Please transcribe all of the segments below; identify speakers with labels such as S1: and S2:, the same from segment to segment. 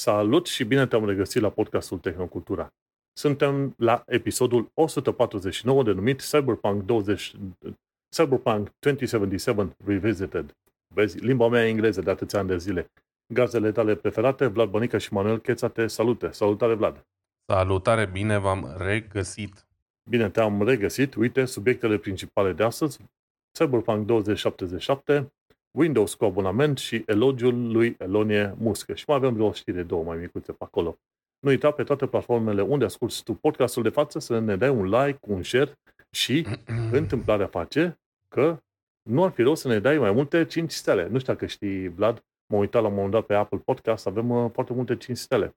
S1: Salut și bine te-am regăsit la podcastul Tehnocultura. Suntem la episodul 149 denumit Cyberpunk 20, Cyberpunk 2077 Revisited. Vezi, limba mea e engleză de atâția ani de zile. Gazele tale preferate, Vlad Bănică și Manuel Cheța te salute. Salutare, Vlad!
S2: Salutare, bine v-am regăsit!
S1: Bine te-am regăsit. Uite, subiectele principale de astăzi. Cyberpunk 2077, Windows cu abonament și elogiul lui Elonie Muscă. Și mai avem vreo știre, două mai micuțe pe acolo. Nu uita pe toate platformele unde asculti tu podcastul de față să ne dai un like, un share și întâmplarea face că nu ar fi rău să ne dai mai multe 5 stele. Nu știu dacă știi, Vlad, m-am uitat la un moment dat pe Apple Podcast, avem uh, foarte multe 5 stele.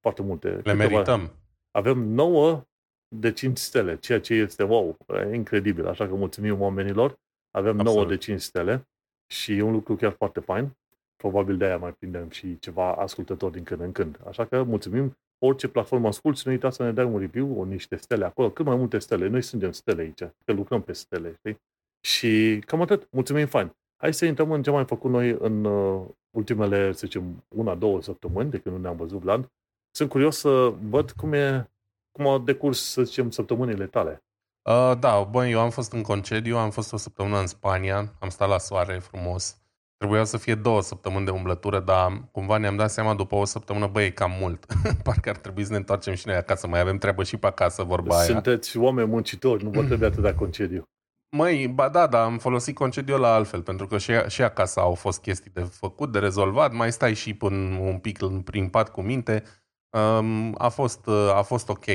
S1: Foarte multe.
S2: Le merităm.
S1: Avem 9 de 5 stele, ceea ce este wow, e incredibil. Așa că mulțumim oamenilor. Avem Absolut. 9 de 5 stele și e un lucru chiar foarte fain. Probabil de-aia mai prindem și ceva ascultători din când în când. Așa că mulțumim orice platformă asculti, nu uita să ne dai un review, o niște stele acolo, cât mai multe stele. Noi suntem stele aici, că lucrăm pe stele, știi? Și cam atât. Mulțumim fain. Hai să intrăm în ce am mai făcut noi în uh, ultimele, să zicem, una, două săptămâni de când nu ne-am văzut, Vlad. Sunt curios să văd cum, e, cum au decurs, să zicem, săptămânile tale.
S2: Uh, da, băi, eu am fost în concediu, am fost o săptămână în Spania, am stat la soare frumos. Trebuia să fie două săptămâni de umblătură, dar cumva ne-am dat seama după o săptămână, băi, e cam mult. Parcă ar trebui să ne întoarcem și noi acasă, mai avem treabă și pe acasă, vorba
S1: Sunteți aia. Sunteți oameni muncitori, nu vă trebuie atât de concediu.
S2: Măi, ba da, da, am folosit concediu la altfel, pentru că și, și acasă au fost chestii de făcut, de rezolvat, mai stai și până un pic prin pat cu minte. Um, a, fost, a fost ok.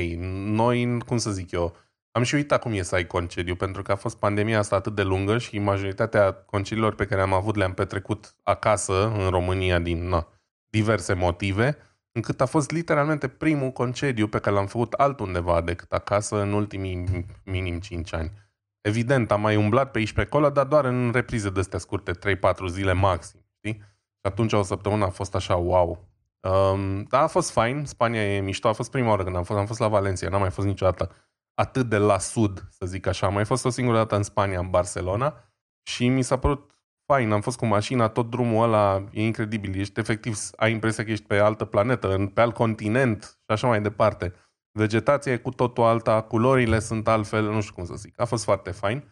S2: Noi, cum să zic eu, am și uitat cum e să ai concediu, pentru că a fost pandemia asta atât de lungă și majoritatea concediilor pe care am avut le-am petrecut acasă, în România, din na, diverse motive, încât a fost literalmente primul concediu pe care l-am făcut altundeva decât acasă în ultimii minim 5 ani. Evident, am mai umblat pe aici pe acolo, dar doar în reprize de astea scurte, 3-4 zile maxim, știi? Și atunci o săptămână a fost așa, wow. Um, da, a fost fain, Spania e mișto, a fost prima oară când am fost, am fost la Valencia, n-am mai fost niciodată atât de la sud, să zic așa. Am mai fost o singură dată în Spania, în Barcelona și mi s-a părut fain. Am fost cu mașina, tot drumul ăla e incredibil. Ești efectiv, ai impresia că ești pe altă planetă, pe alt continent și așa mai departe. Vegetația e cu totul alta, culorile sunt altfel, nu știu cum să zic. A fost foarte fain.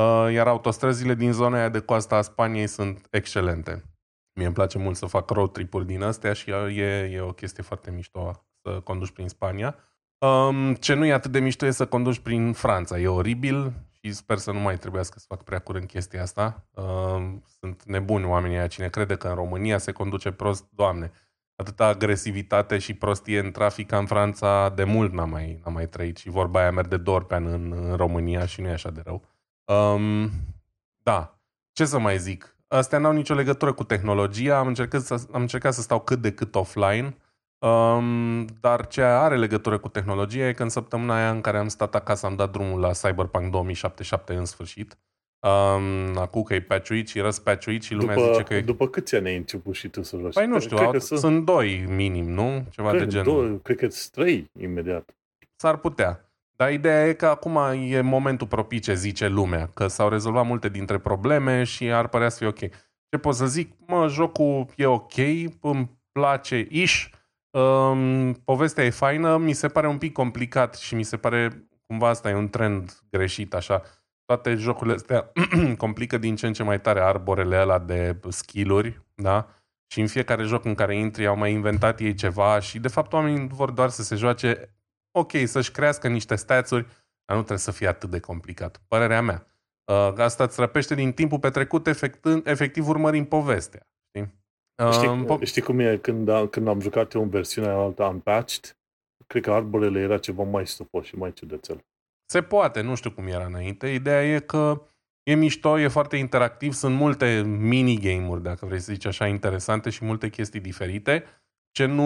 S2: Uh, iar autostrăzile din zona aia de coasta a Spaniei sunt excelente. Mie îmi place mult să fac road trip-uri din astea și e, e o chestie foarte mișto să conduci prin Spania. Um, ce nu e atât de mișto e să conduci prin Franța. E oribil și sper să nu mai trebuiască să fac prea curând chestia asta. Um, sunt nebuni oamenii aia. Cine crede că în România se conduce prost, Doamne, atâta agresivitate și prostie în trafic ca în Franța de mult n-am mai, n-am mai trăit și vorba aia merge de două ori pe an în, în România și nu e așa de rău. Um, da, ce să mai zic? Astea n-au nicio legătură cu tehnologia. Am încercat să, am încercat să stau cât de cât offline Um, dar ce are legătură cu tehnologia e că în săptămâna aia în care am stat acasă am dat drumul la Cyberpunk 2077 în sfârșit. Um, acum că e patchuit și răspatchuit și lumea
S1: după,
S2: zice că e...
S1: După câți ani ai început și tu să joci?
S2: Păi nu știu, cred că sunt, sunt doi minim, nu? Ceva
S1: cred,
S2: de genul.
S1: Doi, cred că trei imediat.
S2: S-ar putea. Dar ideea e că acum e momentul propice, zice lumea, că s-au rezolvat multe dintre probleme și ar părea să fie ok. Ce pot să zic? Mă, jocul e ok, îmi place ish, Um, povestea e faină, mi se pare un pic complicat și mi se pare cumva asta e un trend greșit așa. Toate jocurile astea complică din ce în ce mai tare arborele ăla de skill-uri, da? Și în fiecare joc în care intri au mai inventat ei ceva și de fapt oamenii vor doar să se joace ok, să-și crească niște stațuri, dar nu trebuie să fie atât de complicat. Părerea mea. Uh, asta îți răpește din timpul petrecut efectiv, efectiv urmărind povestea. Știi?
S1: Știi, um, știi cum e când, am, când am jucat eu în versiunea altă unpatched? Cred că arborele era ceva mai stupos și mai ciudățel.
S2: Se poate, nu știu cum era înainte. Ideea e că e mișto, e foarte interactiv, sunt multe minigame-uri, dacă vrei să zici așa, interesante și multe chestii diferite, ce nu...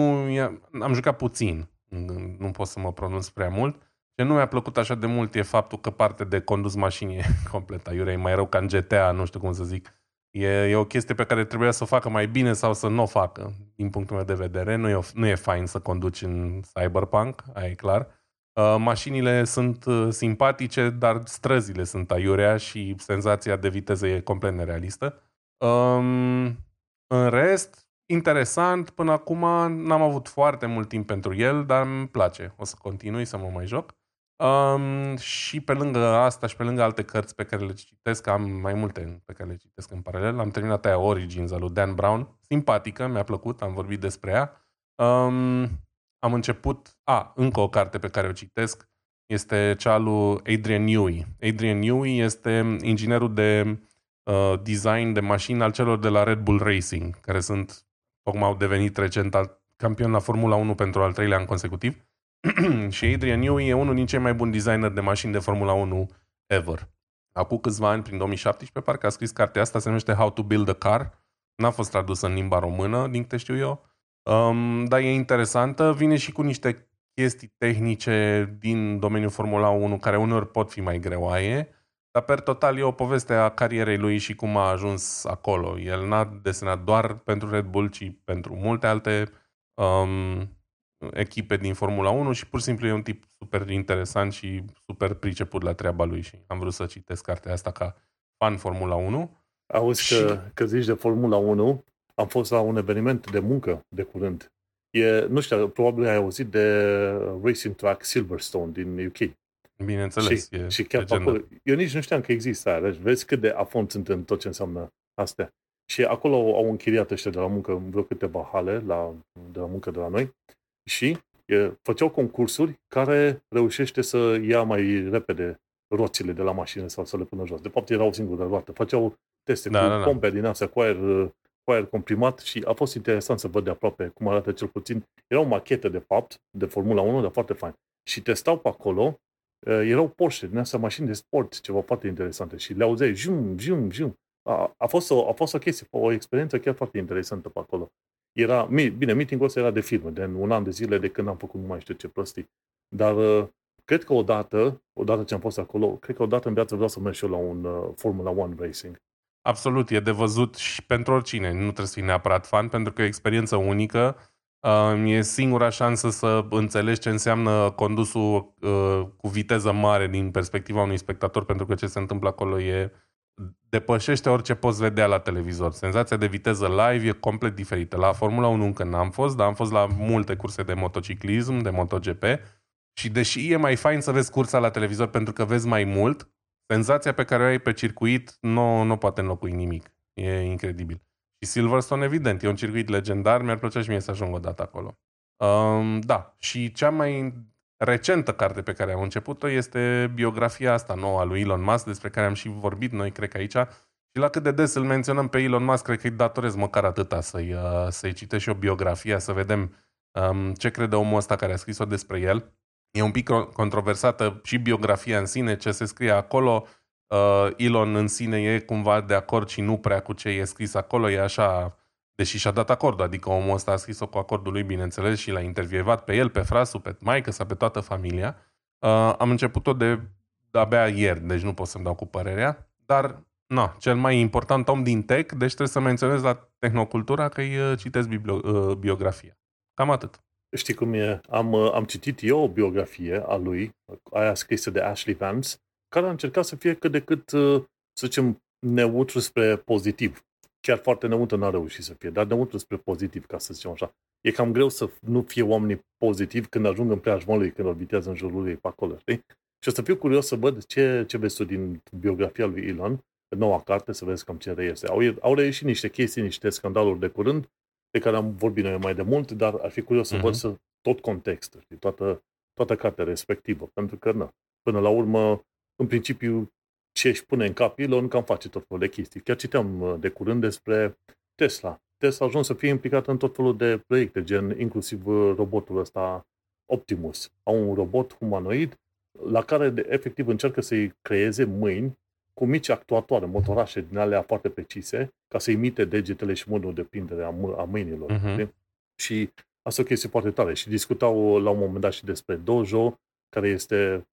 S2: Am jucat puțin, nu pot să mă pronunț prea mult. Ce nu mi-a plăcut așa de mult e faptul că parte de condus mașini e complet aiurea, e mai rău ca în GTA, nu știu cum să zic E, e o chestie pe care trebuia să o facă mai bine sau să nu o facă, din punctul meu de vedere. Nu e, nu e fain să conduci în Cyberpunk, aia e clar. Uh, mașinile sunt uh, simpatice, dar străzile sunt aiurea și senzația de viteză e complet nerealistă. Um, în rest, interesant. Până acum n-am avut foarte mult timp pentru el, dar îmi place. O să continui să mă mai joc. Um, și pe lângă asta și pe lângă alte cărți pe care le citesc, am mai multe pe care le citesc în paralel. Am terminat aia Origins al lui Dan Brown. Simpatică, mi-a plăcut, am vorbit despre ea. Um, am început... A, încă o carte pe care o citesc este cea lui Adrian Newey. Adrian Newey este inginerul de uh, design de mașini al celor de la Red Bull Racing, care sunt, tocmai au devenit recent campion la Formula 1 pentru al treilea an consecutiv. și Adrian Newey e unul din cei mai buni designer de mașini de Formula 1 ever. Acum câțiva ani, prin 2017, parcă a scris cartea asta, se numește How to Build a Car. N-a fost tradusă în limba română, din câte știu eu. Um, dar e interesantă. Vine și cu niște chestii tehnice din domeniul Formula 1 care uneori pot fi mai greoaie. Dar per total e o poveste a carierei lui și cum a ajuns acolo. El n-a desenat doar pentru Red Bull, ci pentru multe alte um, echipe din Formula 1 și pur și simplu e un tip super interesant și super priceput la treaba lui și am vrut să citesc cartea asta ca fan Formula 1.
S1: Auzi și... că, că zici de Formula 1, am fost la un eveniment de muncă de curând. E, nu știu, probabil ai auzit de Racing Track Silverstone din UK.
S2: Bineînțeles,
S1: și, e și chiar acolo, eu nici nu știam că există aia. Deci vezi cât de afont sunt în tot ce înseamnă astea. Și acolo au închiriat ăștia de la muncă vreo câteva hale la, de la muncă de la noi și e, făceau concursuri care reușește să ia mai repede roțile de la mașină sau să le pună jos. De fapt, erau o singură roată. Făceau teste da, cu da, da. pompe din astea, cu aer, cu aer comprimat și a fost interesant să văd de aproape cum arată cel puțin. Era o machetă, de fapt, de Formula 1, dar foarte fain. Și testau pe acolo, erau Porsche, din astea mașini de sport, ceva foarte interesante. Și le auzeai, jum, jum, jum. A, a, fost o, a fost o chestie, o experiență chiar foarte interesantă pe acolo. Era, bine, meetingul ăsta era de filme, de un an de zile de când am făcut nu mai știu ce prostii. Dar uh, cred că odată, odată ce am fost acolo, cred că odată în viață vreau să merg și eu la un uh, Formula 1 Racing.
S2: Absolut, e de văzut și pentru oricine. Nu trebuie să fii neapărat fan, pentru că e o experiență unică. Uh, e singura șansă să înțelegi ce înseamnă condusul uh, cu viteză mare din perspectiva unui spectator, pentru că ce se întâmplă acolo e depășește orice poți vedea la televizor. Senzația de viteză live e complet diferită. La Formula 1 încă n-am fost, dar am fost la multe curse de motociclism, de MotoGP și deși e mai fain să vezi cursa la televizor pentru că vezi mai mult, senzația pe care o ai pe circuit nu, nu poate înlocui nimic. E incredibil. Și Silverstone, evident, e un circuit legendar, mi-ar plăcea și mie să ajung o dată acolo. Um, da, și cea mai recentă carte pe care am început-o este biografia asta nouă a lui Elon Musk, despre care am și vorbit noi, cred că aici. Și la cât de des îl menționăm pe Elon Musk, cred că îi datorez măcar atâta să-i, uh, să-i citești și o biografie, să vedem um, ce crede omul ăsta care a scris-o despre el. E un pic controversată și biografia în sine, ce se scrie acolo. Uh, Elon în sine e cumva de acord și nu prea cu ce e scris acolo, e așa Deși și-a dat acordul, adică omul ăsta a scris-o cu acordul lui, bineînțeles, și l-a intervievat pe el, pe frasul, pe maică sa, pe toată familia. Uh, am început-o de abia ieri, deci nu pot să-mi dau cu părerea, dar na, cel mai important om din tech, deci trebuie să menționez la Tehnocultura că îi uh, citesc bibli- uh, biografia. Cam atât.
S1: Știi cum e? Am, uh, am citit eu o biografie a lui, aia scrisă de Ashley Vance, care a încercat să fie cât de cât, să zicem, neutru spre pozitiv chiar foarte neutru n-a reușit să fie, dar neutru spre pozitiv, ca să zicem așa. E cam greu să nu fie oamenii pozitivi când ajung în preajma lui, când orbitează în jurul lui pe acolo, știi? Și o să fiu curios să văd ce, ce vezi tu din biografia lui Elon, noua carte, să vezi cam ce reiese. Au, au reieșit niște chestii, niște scandaluri de curând, de care am vorbit noi mai de mult, dar ar fi curios să uh-huh. văd să, tot contextul, știi? Toată, toată cartea respectivă, pentru că, na, până la urmă, în principiu, ce își pune în cap Elon, cam face tot felul de chestii. Chiar citeam uh, de curând despre Tesla. Tesla a ajuns să fie implicat în tot felul de proiecte, gen inclusiv uh, robotul ăsta Optimus. Au un robot humanoid la care de, efectiv încearcă să-i creeze mâini cu mici actuatoare, motorașe din alea foarte precise, ca să imite degetele și modul de prindere a, mâ- a mâinilor. Uh-huh. Și asta e o chestie foarte tare. Și discutau la un moment dat și despre Dojo, care este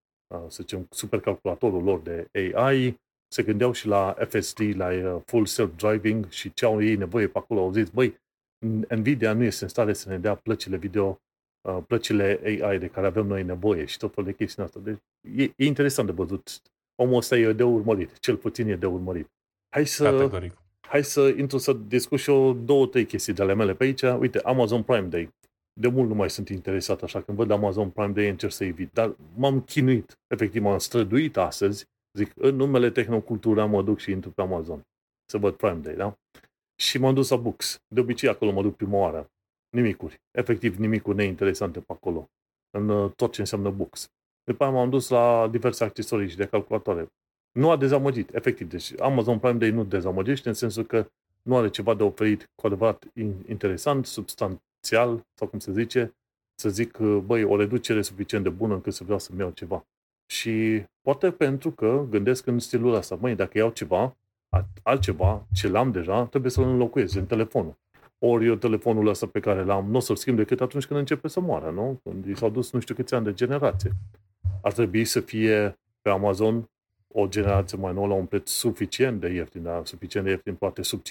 S1: să zicem, supercalculatorul lor de AI, se gândeau și la FSD, la uh, full self-driving și ce au ei nevoie pe acolo. Au zis, băi, Nvidia nu este în stare să ne dea plăcile video, uh, plăcile AI de care avem noi nevoie și tot felul de chestii asta. Deci e, e interesant de văzut. Omul ăsta e de urmărit, cel puțin e de urmărit. Hai să,
S2: Categoric.
S1: hai să intru să discut și eu două, trei chestii de ale mele pe aici. Uite, Amazon Prime Day. De mult nu mai sunt interesat, așa când văd Amazon Prime Day încerc să evit. Dar m-am chinuit, efectiv m-am străduit astăzi. Zic, în numele tehnocultura mă duc și intru pe Amazon să văd Prime Day, da? Și m-am dus la Books. De obicei acolo mă duc prima oară. Nimicuri. Efectiv nimicuri neinteresante pe acolo. În uh, tot ce înseamnă Books. După aia m-am dus la diverse accesorii și de calculatoare. Nu a dezamăgit, efectiv. Deci Amazon Prime Day nu dezamăgește în sensul că nu are ceva de oferit cu adevărat interesant, substanțial, sau cum se zice, să zic, băi, o reducere suficient de bună încât să vreau să-mi iau ceva. Și poate pentru că gândesc în stilul ăsta, măi, dacă iau ceva, altceva, ce l-am deja, trebuie să-l înlocuiesc în telefonul. Ori eu telefonul ăsta pe care l-am, nu o să-l schimb decât atunci când începe să moară, nu? Când i s-au dus nu știu câți ani de generație. Ar trebui să fie pe Amazon o generație mai nouă la un preț suficient de ieftin, dar suficient de ieftin, poate sub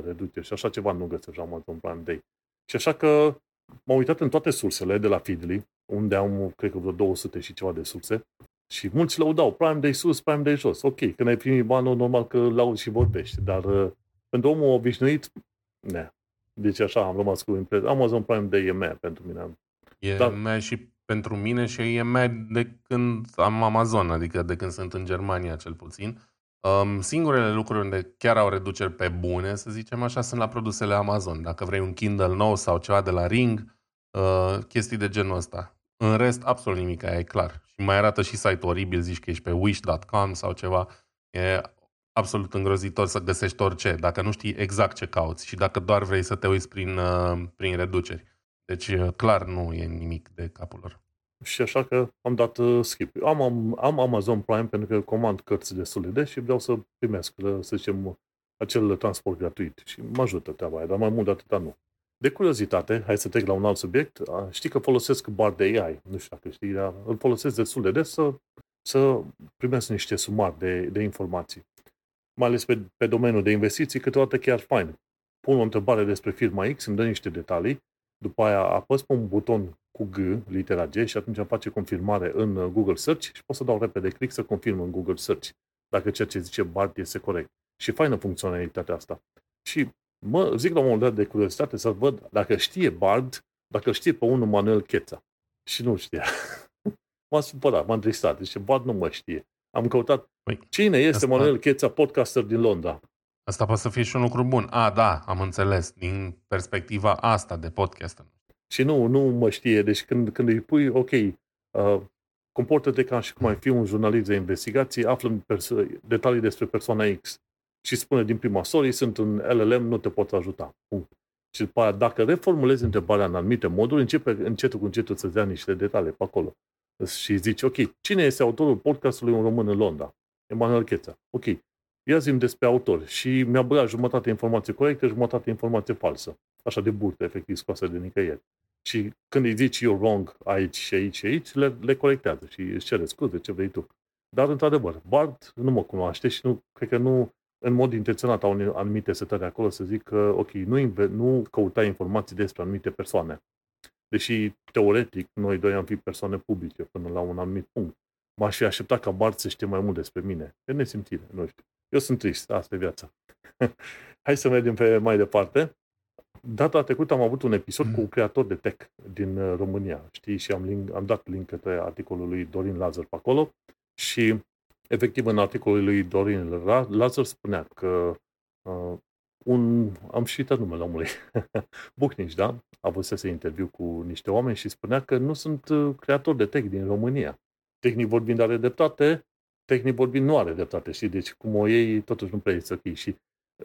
S1: 50% reducere și așa ceva nu găsești la Amazon Prime Day. Și așa că m-am uitat în toate sursele de la Feedly, unde am, cred că vreo 200 și ceva de surse, și mulți lăudau Prime Day sus, Prime Day jos. Ok, când ai primit banul, normal că laud și vorbești, dar uh, pentru omul obișnuit, ne. Deci așa am rămas cu impresia. Amazon Prime Day e mea pentru mine.
S2: E dar, mea și pentru mine și e mai de când am Amazon, adică de când sunt în Germania cel puțin. Um, singurele lucruri unde chiar au reduceri pe bune, să zicem așa, sunt la produsele Amazon. Dacă vrei un Kindle nou sau ceva de la Ring, uh, chestii de genul ăsta. În rest, absolut nimic, e clar. Și mai arată și site-ul oribil, zici că ești pe wish.com sau ceva. E absolut îngrozitor să găsești orice, dacă nu știi exact ce cauți și dacă doar vrei să te uiți prin, uh, prin reduceri. Deci, uh, clar, nu e nimic de capul lor.
S1: Și așa că am dat uh, skip. Am, am, am Amazon Prime pentru că comand cărți destul de și vreau să primesc, uh, să zicem, acel transport gratuit. Și mă ajută treaba aia, dar mai mult de atâta nu. De curiozitate, hai să trec la un alt subiect, știi că folosesc Bard AI, nu știu dacă știi, dar îl folosesc destul de des să, să primesc niște sumari de, de informații. Mai ales pe, pe domeniul de investiții, câteodată chiar fain. Pun o întrebare despre firma X, îmi dă niște detalii după aia apăs pe un buton cu G, litera G, și atunci îmi face confirmare în uh, Google Search și pot să dau repede click să confirm în Google Search dacă ceea ce zice Bart este corect. Și faină funcționalitatea asta. Și mă zic la un moment dat de curiozitate să văd dacă știe Bard, dacă știe pe unul Manuel Cheța. Și nu știa. m-a supărat, m-am tristat. Deci Bard nu mă știe. Am căutat păi, cine este asta... Manuel Cheța, podcaster din Londra.
S2: Asta poate să fie și un lucru bun. A, da, am înțeles, din perspectiva asta de podcast.
S1: Și nu, nu mă știe. Deci când, când îi pui, ok, uh, comportă-te ca și cum ai fi un jurnalist de investigație, află perso- detalii despre persoana X și spune din prima, sorry, sunt un LLM, nu te pot ajuta. Punct. Și după aia, dacă reformulezi întrebarea în anumite moduri, începe încetul cu încetul să-ți dea niște detalii pe acolo. Și zici, ok, cine este autorul podcastului Un român în Londra? Emanuel Cheța. Ok, ia zi despre autor. Și mi-a băgat jumătate informație corectă, jumătate informație falsă. Așa de burtă, efectiv, scoasă de nicăieri. Și când îi zici you're wrong aici și aici și aici, le, le corectează și își cere scuze, ce vrei tu. Dar, într-adevăr, Bart nu mă cunoaște și nu, cred că nu, în mod intenționat au anumite setări acolo să zic că, ok, nu, nu căuta informații despre anumite persoane. Deși, teoretic, noi doi am fi persoane publice până la un anumit punct. M-aș fi așteptat ca Bart să știe mai mult despre mine. E nesimțire, nu știu. Eu sunt trist, asta e viața. Hai să mergem pe mai departe. Data trecută am avut un episod mm. cu un creator de tech din uh, România, știi, și am, link, am dat link către articolul lui Dorin Lazar pe acolo și efectiv în articolul lui Dorin Lazar spunea că uh, un, am și uitat numele omului, Bucnici, da? A avut să interviu cu niște oameni și spunea că nu sunt uh, creatori de tech din România. Tehnic vorbind are dreptate, tehnic vorbind, nu are dreptate, știi? Deci cum o iei, totuși nu prea este ok. Și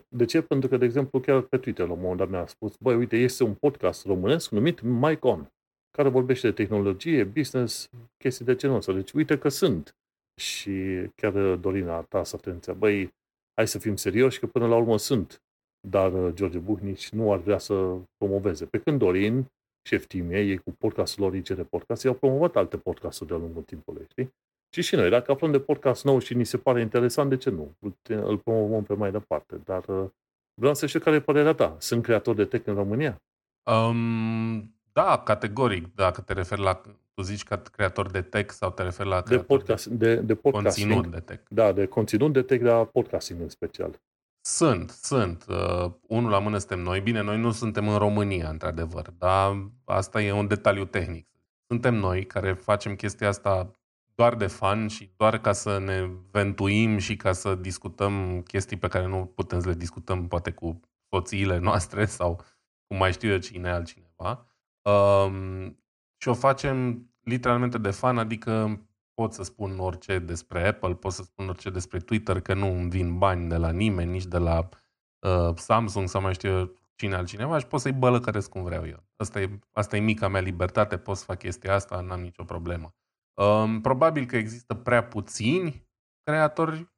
S1: de ce? Pentru că, de exemplu, chiar pe Twitter la un moment dat mi-a spus, băi, uite, este un podcast românesc numit Mike On, care vorbește de tehnologie, business, chestii de genul ăsta. Deci, uite că sunt. Și chiar Dorina a tras atenția, băi, hai să fim serioși, că până la urmă sunt. Dar uh, George Buhnici nu ar vrea să promoveze. Pe când Dorin, șef team ei, cu podcastul lor ICR Podcast, i-au promovat alte podcasturi de-a lungul timpului, știi? Și și noi, dacă aflăm de podcast nou și ni se pare interesant, de ce nu? Îl promovăm pe mai departe. Dar uh, vreau să știu care e părerea ta. Sunt creator de tech în România?
S2: Um, da, categoric. Dacă te referi la, tu zici ca creator de tech sau te referi la
S1: de, podcast, de, de, de
S2: conținut de tech?
S1: Da, de conținut de tech, dar podcasting în special.
S2: Sunt, sunt. Uh, unul la mână suntem noi. Bine, noi nu suntem în România, într-adevăr, dar asta e un detaliu tehnic. Suntem noi care facem chestia asta doar de fan și doar ca să ne ventuim și ca să discutăm chestii pe care nu putem să le discutăm poate cu soțiile noastre sau cu mai știu eu cine altcineva. Um, și o facem literalmente de fan, adică pot să spun orice despre Apple, pot să spun orice despre Twitter, că nu îmi vin bani de la nimeni, nici de la uh, Samsung sau mai știu eu cine altcineva și pot să-i bălăcăresc cum vreau eu. Asta e, asta e mica mea libertate, pot să fac chestia asta, n-am nicio problemă. Um, probabil că există prea puțini creatori,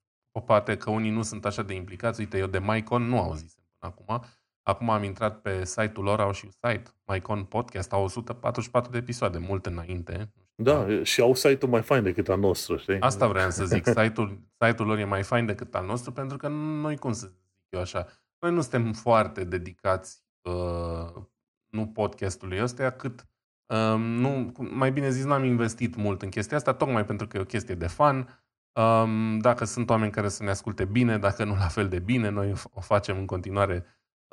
S2: poate că unii nu sunt așa de implicați. Uite, eu de MyCon nu au zis până acum. Acum am intrat pe site-ul lor, au și site, MyCon Podcast, au 144 de episoade, multe înainte.
S1: Da, și au site-ul mai fain decât al nostru, știi?
S2: Asta vreau să zic, site-ul, site-ul lor e mai fain decât al nostru, pentru că noi, cum să zic eu așa, noi nu suntem foarte dedicați, uh, nu podcastului ăsta, cât uh, nu, mai bine zis, nu am investit mult în chestia asta, tocmai pentru că e o chestie de fan. Um, dacă sunt oameni care să ne asculte bine, dacă nu la fel de bine, noi o facem în continuare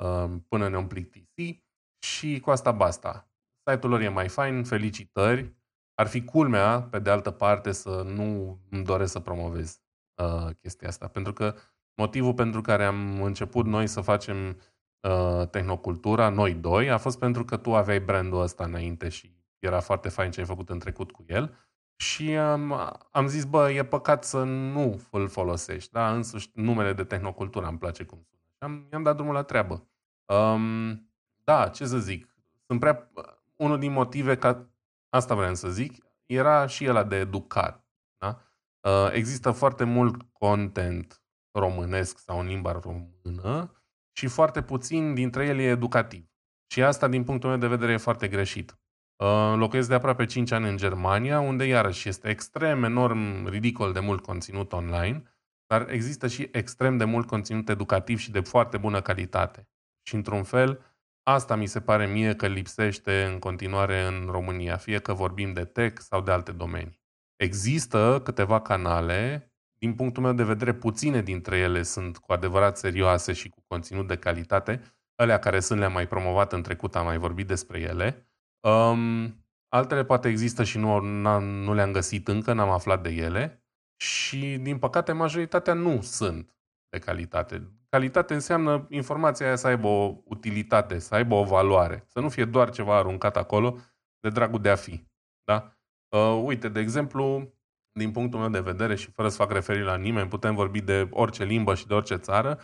S2: um, până ne-om plictisi și cu asta basta. Site-ul lor e mai fain, felicitări. Ar fi culmea, pe de altă parte, să nu îmi doresc să promovez uh, chestia asta, pentru că Motivul pentru care am început noi să facem uh, tehnocultura, noi doi, a fost pentru că tu aveai brandul ăsta înainte și era foarte fain ce ai făcut în trecut cu el. Și um, am zis, bă, e păcat să nu îl folosești. Da? Însuși numele de tehnocultură îmi place cum sună. Și am, i-am dat drumul la treabă. Um, da, ce să zic. Sunt prea... Unul din motive ca... Asta vreau să zic. Era și ăla de educat. Da? Uh, există foarte mult content românesc sau în limba română și foarte puțin dintre ele e educativ. Și asta, din punctul meu de vedere, e foarte greșit. Uh, locuiesc de aproape 5 ani în Germania, unde iarăși este extrem, enorm, ridicol de mult conținut online, dar există și extrem de mult conținut educativ și de foarte bună calitate. Și într-un fel, asta mi se pare mie că lipsește în continuare în România, fie că vorbim de tech sau de alte domenii. Există câteva canale din punctul meu de vedere, puține dintre ele sunt cu adevărat serioase și cu conținut de calitate. Alea care sunt le-am mai promovat în trecut, am mai vorbit despre ele. Um, altele poate există și nu, nu le-am găsit încă, n-am aflat de ele. Și, din păcate, majoritatea nu sunt de calitate. Calitate înseamnă informația aia să aibă o utilitate, să aibă o valoare. Să nu fie doar ceva aruncat acolo de dragul de a fi. Da? Uh, uite, de exemplu, din punctul meu de vedere și fără să fac referire la nimeni, putem vorbi de orice limbă și de orice țară,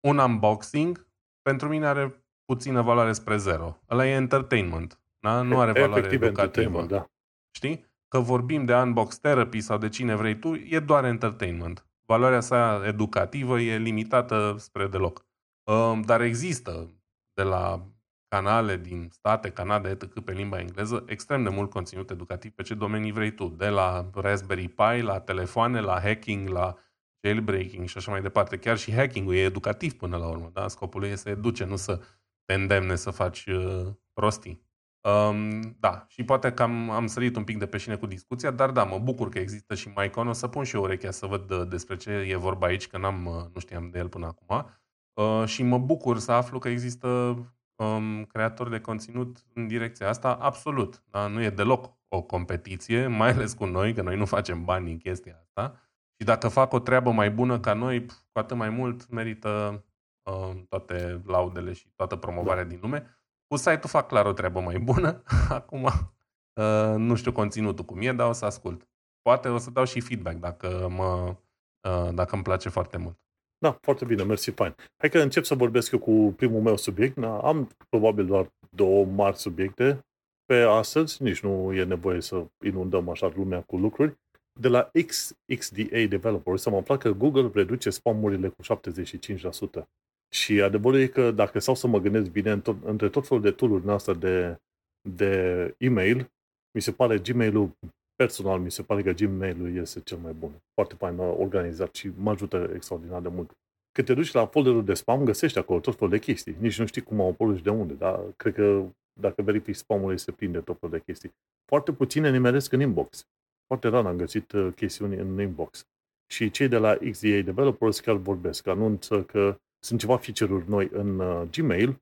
S2: un unboxing pentru mine are puțină valoare spre zero. Ăla e entertainment. Da? Nu are valoare Efectiv educativă. Da. Știi? Că vorbim de unbox therapy sau de cine vrei tu, e doar entertainment. Valoarea sa educativă e limitată spre deloc. Dar există de la canale din state, Canada, etc., pe limba engleză, extrem de mult conținut educativ pe ce domenii vrei tu, de la Raspberry Pi, la telefoane, la hacking, la jailbreaking și așa mai departe. Chiar și hacking-ul e educativ până la urmă, da? Scopul e să educe, nu să te îndemne să faci uh, prostii. Um, da, și poate că am, am sărit un pic de pe șine cu discuția, dar da, mă bucur că există și MyCon. O să pun și eu urechea să văd uh, despre ce e vorba aici, că n-am, uh, nu știam de el până acum. Uh, și mă bucur să aflu că există um, creatori de conținut în direcția asta, absolut. Da? Nu e deloc o competiție, mai ales cu noi, că noi nu facem bani în chestia asta. Și dacă fac o treabă mai bună ca noi, cu atât mai mult merită uh, toate laudele și toată promovarea da. din lume. Cu site-ul fac clar o treabă mai bună. Acum uh, nu știu conținutul cum e, dar o să ascult. Poate o să dau și feedback dacă, mă, uh, dacă îmi place foarte mult.
S1: Da, foarte bine, mersi, fain. Hai că încep să vorbesc eu cu primul meu subiect. Da, am probabil doar două mari subiecte pe astăzi, nici nu e nevoie să inundăm așa lumea cu lucruri. De la XXDA Developers am aflat că Google reduce spamurile cu 75%. Și adevărul e că dacă stau să mă gândesc bine, între tot felul de tool-uri noastre de, de e-mail, mi se pare Gmail-ul personal, mi se pare că Gmail-ul este cel mai bun. Foarte fain organizat și mă ajută extraordinar de mult. Când te duci la folderul de spam, găsești acolo tot felul de chestii. Nici nu știi cum au apărut și de unde, dar cred că dacă verifici spamul, se prinde tot felul de chestii. Foarte puține nimeresc în inbox. Foarte rar am găsit uh, chestiuni în inbox. Și cei de la XDA Developers chiar vorbesc, anunță că sunt ceva feature-uri noi în uh, Gmail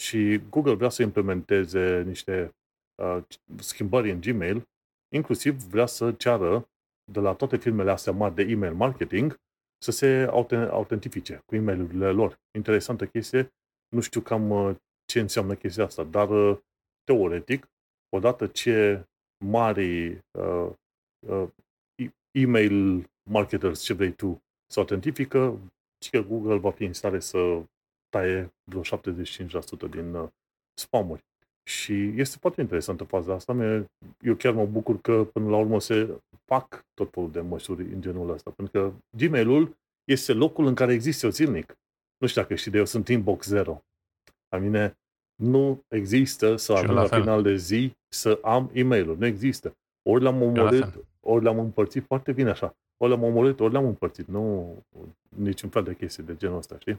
S1: și Google vrea să implementeze niște uh, schimbări în Gmail, inclusiv vrea să ceară de la toate firmele astea mari de email marketing să se autentifice cu e mail lor. Interesantă chestie, nu știu cam uh, ce înseamnă chestia asta, dar uh, teoretic, odată ce mari uh, uh, email marketers, ce vrei tu, se autentifică, și că Google va fi în stare să taie vreo 75% din uh, spamuri. Și este foarte interesantă faza asta. Eu chiar mă bucur că până la urmă se fac tot felul de măsuri în genul ăsta. Pentru că Gmail-ul este locul în care există o zilnic. Nu știu dacă știi de eu, sunt inbox zero. La mine nu există să ajung la, la final de zi să am e mail Nu există. Ori l-am omorât, ori l-am împărțit foarte bine așa. Ori l-am omorât, ori l-am împărțit. Nu niciun fel de chestie de genul ăsta, știi?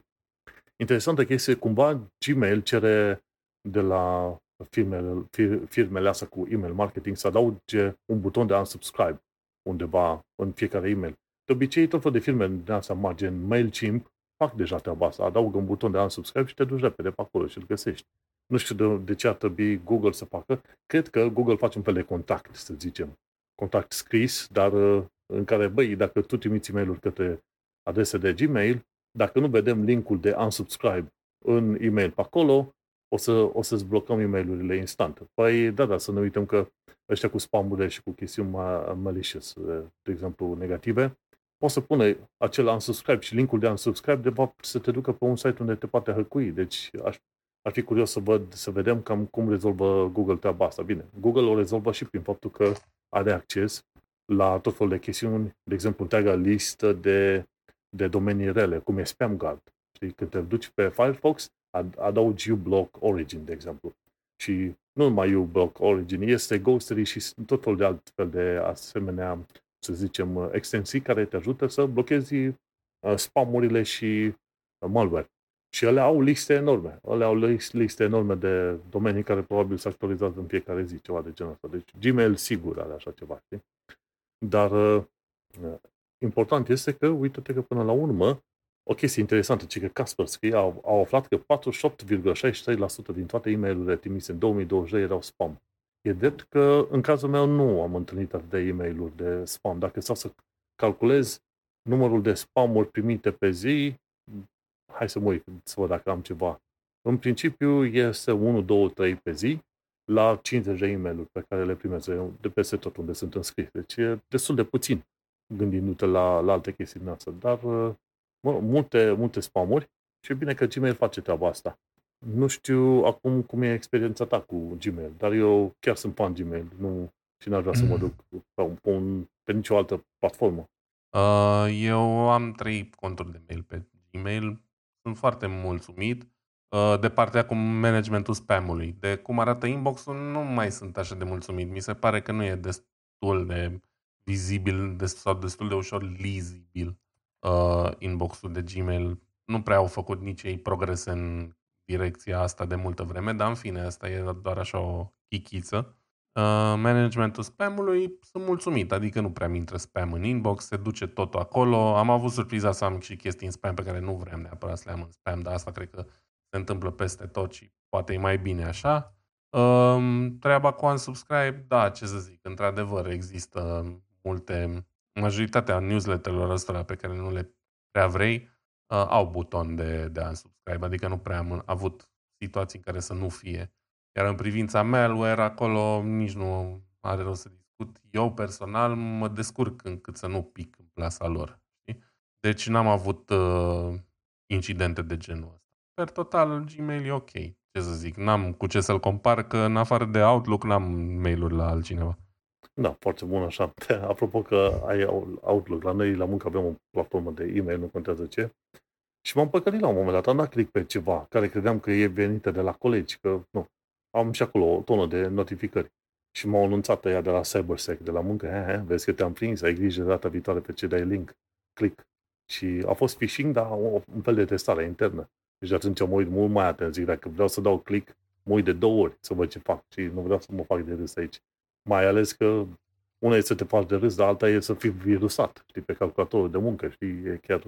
S1: Interesantă chestie, cumva Gmail cere de la firmele, firmele astea cu email marketing să adauge un buton de unsubscribe undeva în fiecare email. De obicei, tot felul de firme de astea mari, gen MailChimp, fac deja treaba asta. Adaugă un buton de unsubscribe și te duci repede pe acolo și îl găsești. Nu știu de, de ce ar trebui Google să facă. Cred că Google face un fel de contact, să zicem. Contact scris, dar uh, în care, băi, dacă tu trimiți e mail către adrese de Gmail, dacă nu vedem linkul de unsubscribe în e-mail pe acolo, o, să, o să-ți blocăm e mail instant. Păi, da, da, să nu uităm că ăștia cu spamurile și cu chestiuni malicious, de exemplu, negative, poți să pune acel unsubscribe și linkul de unsubscribe, de fapt, să te ducă pe un site unde te poate hăcui. Deci, aș, ar fi curios să, văd, să vedem cam cum rezolvă Google treaba asta. Bine, Google o rezolvă și prin faptul că are acces la tot felul de chestiuni, de exemplu, întreaga listă de, de domenii rele, cum e Spam Guard. Știi, când te duci pe Firefox, adaugi uBlock Origin, de exemplu. Și nu numai uBlock Origin, este Ghostery și tot felul de altfel de asemenea, să zicem, extensii care te ajută să blochezi uh, spamurile și uh, malware. Și ele au liste enorme. Ele au liste enorme de domenii care probabil se actualizează în fiecare zi, ceva de genul ăsta. Deci Gmail sigur are așa ceva, știi? Dar uh, important este că, uite-te că până la urmă, o chestie interesantă, ci că Kaspersky au, au aflat că 48,63% din toate e mail trimise în 2022 erau spam. E drept că în cazul meu nu am întâlnit atât de e mail de spam. Dacă stau să calculez numărul de spamuri primite pe zi, hai să mă uit să văd dacă am ceva. În principiu este 1, 2, 3 pe zi la 50 de e mail pe care le primesc de peste tot unde sunt înscris. Deci e destul de puțin gândindu-te la, la alte chestii din asta. Dar mă, multe, multe spamuri și e bine că Gmail face treaba asta. Nu știu acum cum e experiența ta cu Gmail, dar eu chiar sunt fan Gmail nu, și n-aș vrea să mă mm. duc pe, un, pe, un, pe nicio altă platformă.
S2: Uh, eu am trei conturi de mail pe Gmail. Sunt foarte mulțumit. Uh, de partea cu managementul spamului. De cum arată inbox-ul, nu mai sunt așa de mulțumit. Mi se pare că nu e destul de vizibil sau destul de ușor lizibil uh, inbox-ul de Gmail. Nu prea au făcut nici ei progrese în direcția asta de multă vreme, dar în fine, asta e doar așa o chichiță. Uh, managementul spamului sunt mulțumit, adică nu prea mi intră spam în inbox, se duce totul acolo. Am avut surpriza să am și chestii în spam pe care nu vrem neapărat să le am în spam, dar asta cred că se întâmplă peste tot și poate e mai bine așa. Um, treaba cu unsubscribe, da, ce să zic, într-adevăr există multe, majoritatea newsletterilor ăstora pe care nu le prea vrei, uh, au buton de, de unsubscribe, adică nu prea am avut situații în care să nu fie. Iar în privința malware, acolo nici nu are rost să discut. Eu personal mă descurc încât să nu pic în plasa lor. Știi? Deci n-am avut uh, incidente de genul ăsta. Per total, Gmail e ok. Ce să zic, n-am cu ce să-l compar, că în afară de Outlook n-am mail-uri la altcineva.
S1: Da, foarte bun așa. Apropo că ai Outlook, la noi la muncă avem o platformă de e-mail, nu contează ce. Și m-am păcălit la un moment dat, am dat click pe ceva care credeam că e venită de la colegi, că nu. Am și acolo o tonă de notificări. Și m-au anunțat ea de la CyberSec, de la muncă, he, he, vezi că te-am prins, ai grijă de data viitoare pe ce dai link, click. Și a fost phishing, dar un fel de testare internă. Deci atunci mă uit mult mai atent, zic, dacă vreau să dau click, mă uit de două ori să văd ce fac și nu vreau să mă fac de râs aici. Mai ales că una e să te faci de râs, dar alta e să fii virusat, știi, pe calculatorul de muncă, știi, e chiar,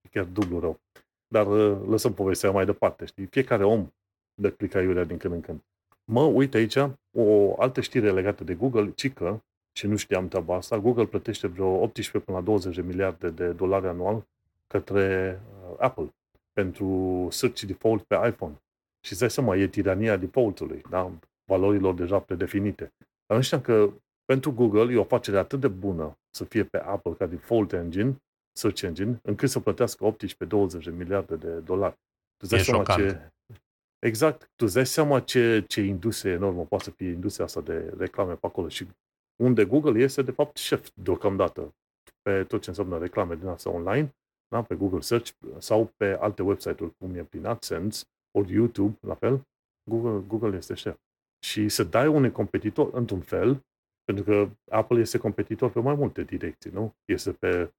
S1: e chiar dublu rău. Dar uh, lăsăm povestea mai departe, știi? Fiecare om dă clica iurea din când în când. Mă uit aici, o altă știre legată de Google, ci că, și nu știam treaba asta, Google plătește vreo 18 până la 20 de miliarde de dolari anual către uh, Apple pentru search default pe iPhone. Și îți dai seama, e tirania defaultului, da? valorilor deja predefinite. Dar nu știam că pentru Google e o afacere atât de bună să fie pe Apple ca default engine, search engine, încât să plătească 18-20 de miliarde de dolari.
S2: Tu e seama șocant. ce,
S1: Exact. Tu îți dai seama ce, ce industrie enormă poate să fie industria asta de reclame pe acolo și unde Google este, de fapt, șef deocamdată pe tot ce înseamnă reclame din asta online, da? pe Google Search sau pe alte website-uri, cum e prin AdSense, ori YouTube, la fel, Google, Google este șef. Și să dai unui competitor, într-un fel, pentru că Apple este competitor pe mai multe direcții, nu? Este pe,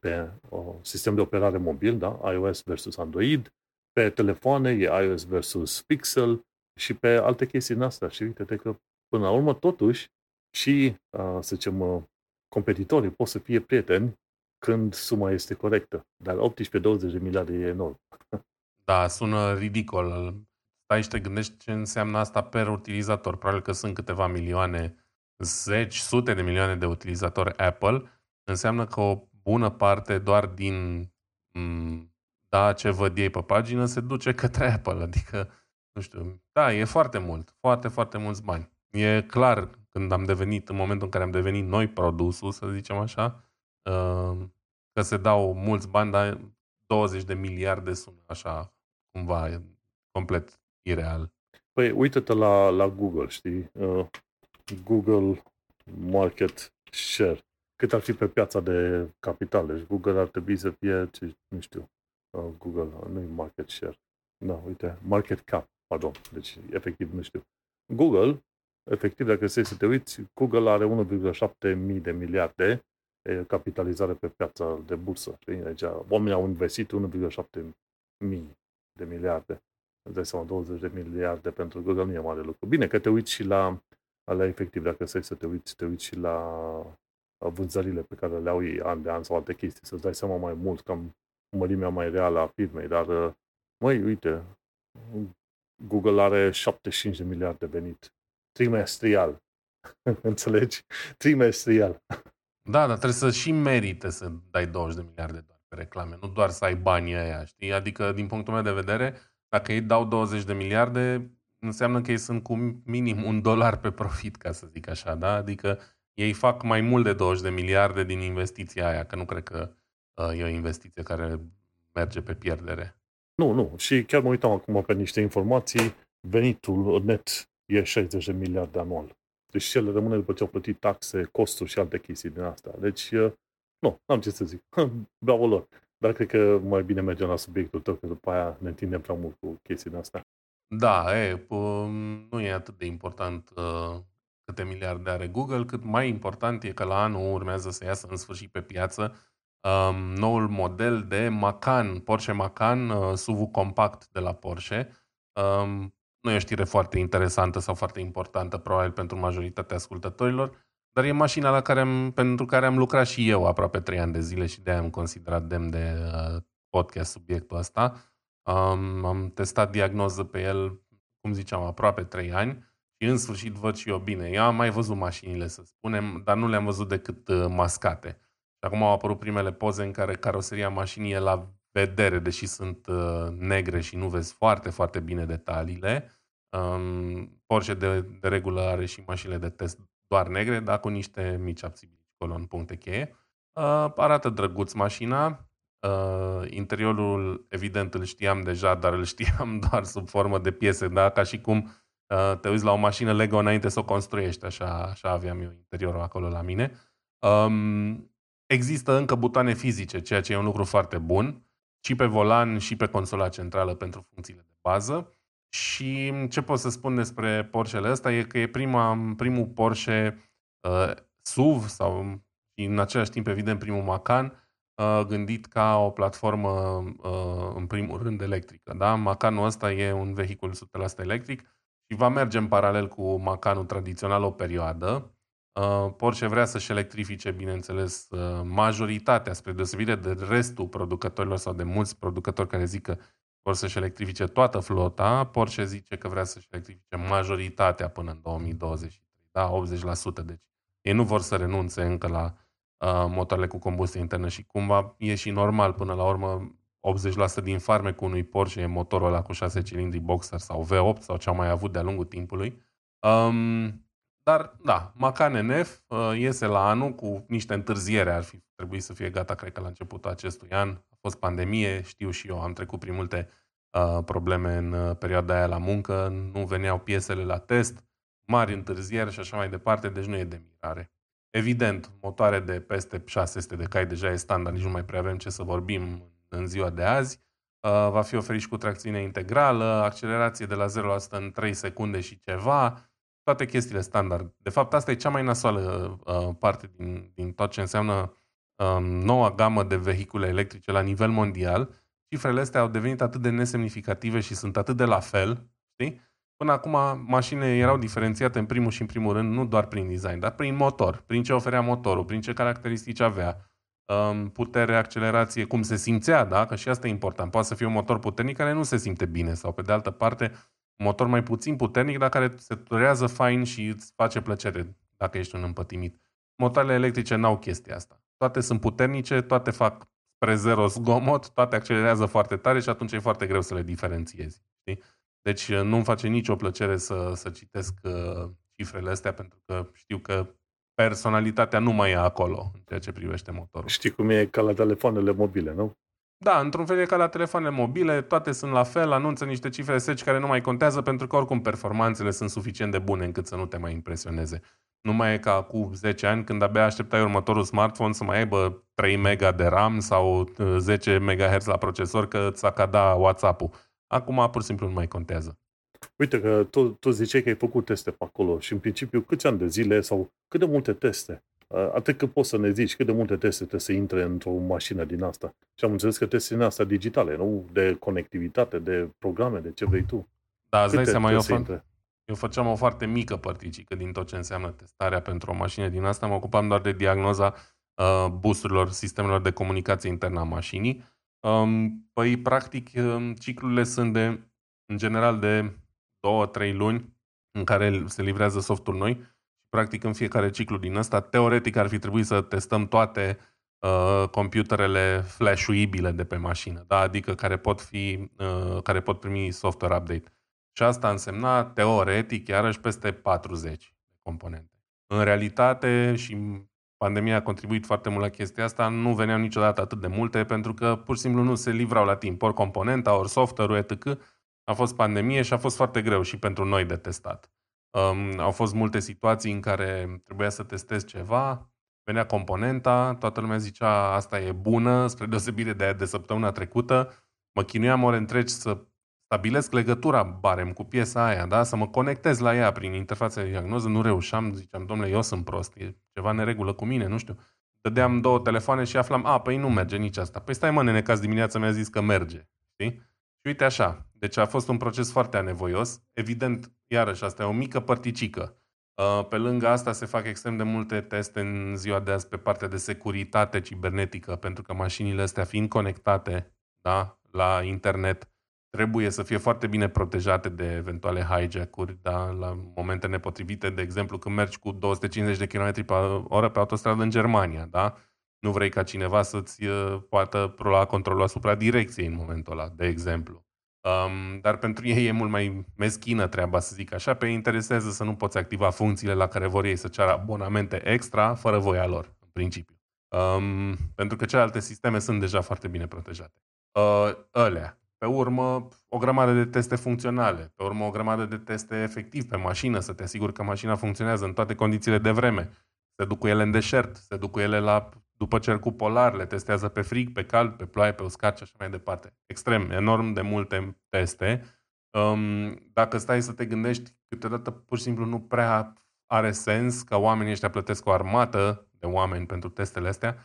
S1: pe o sistem de operare mobil, da? iOS versus Android, pe telefoane e iOS versus Pixel și pe alte chestii în astea. Și uite că până la urmă, totuși, și, să zicem, competitorii pot să fie prieteni când suma este corectă. Dar 18-20 de miliarde e enorm.
S2: Da, sună ridicol. Stai și te gândești ce înseamnă asta per utilizator. Probabil că sunt câteva milioane, zeci, sute de milioane de utilizatori Apple. Înseamnă că o bună parte doar din da, ce văd ei pe pagină se duce către Apple. Adică, nu știu, da, e foarte mult, foarte, foarte mulți bani. E clar, când am devenit, în momentul în care am devenit noi produsul, să zicem așa, uh, că se dau mulți bani, dar 20 de miliarde sună așa, cumva, complet ireal.
S1: Păi, uite-te la, la Google, știi? Uh, Google Market Share. Cât ar fi pe piața de capitale? Deci Google ar trebui să fie, ce, nu știu, uh, Google, nu e market share. Da, uite, market cap, pardon. Deci, efectiv, nu știu. Google, efectiv, dacă se să te uiți, Google are 1,7 mii de miliarde capitalizare pe piața de bursă. Știi? Deci, oamenii au investit 1,7 mii de miliarde. Îți dai seama, 20 de miliarde pentru Google nu e mare lucru. Bine că te uiți și la, la efectiv, dacă să să te uiți, te uiți și la vânzările pe care le au ei an de an sau alte chestii, să-ți dai seama mai mult cam mărimea mai reală a firmei, dar măi, uite, Google are 75 de miliarde venit trimestrial. Înțelegi? Trimestrial.
S2: Da, dar trebuie să și merite să dai 20 de miliarde doar pe reclame, nu doar să ai banii aia, știi? Adică, din punctul meu de vedere, dacă ei dau 20 de miliarde, înseamnă că ei sunt cu minim un dolar pe profit, ca să zic așa, da? Adică ei fac mai mult de 20 de miliarde din investiția aia, că nu cred că uh, e o investiție care merge pe pierdere.
S1: Nu, nu. Și chiar mă uitam acum pe niște informații. Venitul net e 60 de miliarde anual. Deci cele rămâne după ce au plătit taxe, costuri și alte chestii din asta. Deci, uh, nu, n-am ce să zic. Bravo lor. Dar cred că mai bine mergem la subiectul tău, că după aia ne întindem prea mult cu chestii din astea.
S2: Da, e, p- nu e atât de important uh, câte miliarde are Google, cât mai important e că la anul urmează să iasă în sfârșit pe piață um, noul model de Macan, Porsche Macan, uh, SUV compact de la Porsche. Um, nu e o știre foarte interesantă sau foarte importantă, probabil pentru majoritatea ascultătorilor, dar e mașina la care am, pentru care am lucrat și eu aproape 3 ani de zile și de-aia am considerat demn de uh, podcast subiectul ăsta. Um, am testat diagnoză pe el, cum ziceam, aproape 3 ani și în sfârșit văd și eu bine. Eu am mai văzut mașinile, să spunem, dar nu le-am văzut decât uh, mascate. Și acum au apărut primele poze în care caroseria mașinii e la vedere, deși sunt uh, negre și nu vezi foarte, foarte bine detaliile. Um, Porsche de, de regulă are și mașinile de test doar negre, dar cu niște mici abțibili acolo în puncte cheie. Uh, arată drăguț mașina. Uh, interiorul, evident, îl știam deja, dar îl știam doar sub formă de piese, da? ca și cum uh, te uiți la o mașină Lego înainte să o construiești. Așa, așa aveam eu interiorul acolo la mine. Um, există încă butoane fizice, ceea ce e un lucru foarte bun și pe volan și pe consola centrală pentru funcțiile de bază. Și ce pot să spun despre Porsche-le ăsta e că e prima, primul Porsche uh, SUV sau în același timp, evident, primul Macan uh, gândit ca o platformă uh, în primul rând electrică. Da? Macanul ăsta e un vehicul 100% electric și va merge în paralel cu Macanul tradițional o perioadă. Uh, Porsche vrea să-și electrifice, bineînțeles, uh, majoritatea, spre deosebire de restul producătorilor sau de mulți producători care zic că vor să-și electrifice toată flota. Porsche zice că vrea să-și electrifice majoritatea până în 2023, da, 80%. Deci ei nu vor să renunțe încă la uh, motoarele cu combustie internă și cumva e și normal până la urmă 80% din farmecul unui Porsche e motorul ăla cu 6 cilindri Boxer sau V8 sau ce au mai avut de-a lungul timpului. Um, dar, da, Macan NF uh, iese la anul cu niște întârziere. Ar fi trebuit să fie gata, cred că la începutul acestui an. A fost pandemie, știu și eu, am trecut prin multe uh, probleme în uh, perioada aia la muncă, nu veneau piesele la test, mari întârzieri și așa mai departe, deci nu e de mirare. Evident, motoare de peste 600 de cai deja e standard, nici nu mai prea avem ce să vorbim în ziua de azi. Uh, va fi oferit și cu tracțiune integrală, accelerație de la 0 în 3 secunde și ceva, toate chestiile standard. De fapt, asta e cea mai nasoală uh, parte din, din tot ce înseamnă um, noua gamă de vehicule electrice la nivel mondial. Cifrele astea au devenit atât de nesemnificative și sunt atât de la fel, știi? Până acum, mașinile erau diferențiate în primul și în primul rând, nu doar prin design, dar prin motor, prin ce oferea motorul, prin ce caracteristici avea, um, putere, accelerație, cum se simțea, da? Că și asta e important. Poate să fie un motor puternic care nu se simte bine sau, pe de altă parte, motor mai puțin puternic, dar care se turează fain și îți face plăcere dacă ești un împătimit. Motoarele electrice n-au chestia asta. Toate sunt puternice, toate fac spre zero zgomot, toate accelerează foarte tare și atunci e foarte greu să le diferențiezi. Știi? Deci uh, nu-mi face nicio plăcere să, să citesc uh, cifrele astea pentru că știu că personalitatea nu mai e acolo în ceea ce privește motorul.
S1: Știi cum e ca la telefoanele mobile, nu?
S2: Da, într-un fel e ca la telefoanele mobile, toate sunt la fel, anunță niște cifre seci care nu mai contează pentru că oricum performanțele sunt suficient de bune încât să nu te mai impresioneze. Nu mai e ca cu 10 ani când abia așteptai următorul smartphone să mai aibă 3 mega de RAM sau 10 uh, MHz la procesor că ți-a cada WhatsApp-ul. Acum pur și simplu nu mai contează.
S1: Uite că tu, tu ziceai că ai făcut teste pe acolo și în principiu câți ani de zile sau cât de multe teste Atât că poți să ne zici cât de multe teste trebuie să intre într-o mașină din asta. Și am înțeles că testele din asta digitale, nu de conectivitate, de programe, de ce vrei tu.
S2: Da, îți dai seama, eu, fă... eu făceam o foarte mică părticică din tot ce înseamnă testarea pentru o mașină din asta. Mă ocupam doar de diagnoza uh, busurilor, sistemelor de comunicație internă a mașinii. Um, păi, practic, um, ciclurile sunt de, în general, de 2-3 luni în care se livrează softul noi practic în fiecare ciclu din ăsta, teoretic ar fi trebuit să testăm toate uh, computerele flash-uibile de pe mașină, da? adică care pot, fi, uh, care pot primi software update. Și asta însemna, teoretic, iarăși peste 40 componente. În realitate, și pandemia a contribuit foarte mult la chestia asta, nu veneau niciodată atât de multe, pentru că pur și simplu nu se livrau la timp, ori componenta, ori software-ul, etc. A fost pandemie și a fost foarte greu și pentru noi de testat. Um, au fost multe situații în care trebuia să testez ceva, venea componenta, toată lumea zicea asta e bună, spre deosebire de aia de săptămâna trecută. Mă chinuiam ore întregi să stabilesc legătura barem cu piesa aia, da? să mă conectez la ea prin interfața de diagnoză, nu reușeam, ziceam, domnule, eu sunt prost, e ceva neregulă cu mine, nu știu. Dădeam două telefoane și aflam, a, păi nu merge nici asta. Păi stai mă, nene, că dimineața mi-a zis că merge, știi? Și uite așa, deci a fost un proces foarte anevoios. Evident, iarăși, asta e o mică părticică. Uh, pe lângă asta se fac extrem de multe teste în ziua de azi pe partea de securitate cibernetică, pentru că mașinile astea fiind conectate da, la internet, trebuie să fie foarte bine protejate de eventuale hijack-uri, da, la momente nepotrivite, de exemplu când mergi cu 250 de km pe oră pe autostradă în Germania, da? Nu vrei ca cineva să-ți uh, poată prolua controlul asupra direcției în momentul ăla, de exemplu. Um, dar pentru ei e mult mai meschină treaba, să zic așa. Pe ei interesează să nu poți activa funcțiile la care vor ei să ceară abonamente extra, fără voia lor, în principiu. Um, pentru că celelalte sisteme sunt deja foarte bine protejate. Uh, alea. Pe urmă, o grămadă de teste funcționale. Pe urmă, o grămadă de teste efectiv pe mașină, să te asiguri că mașina funcționează în toate condițiile de vreme. Se duc cu ele în deșert, se duc cu ele la după cercul polar, le testează pe frig, pe cald, pe ploaie, pe uscat și așa mai departe. Extrem, enorm de multe teste. Um, dacă stai să te gândești, câteodată pur și simplu nu prea are sens că oamenii ăștia plătesc o armată de oameni pentru testele astea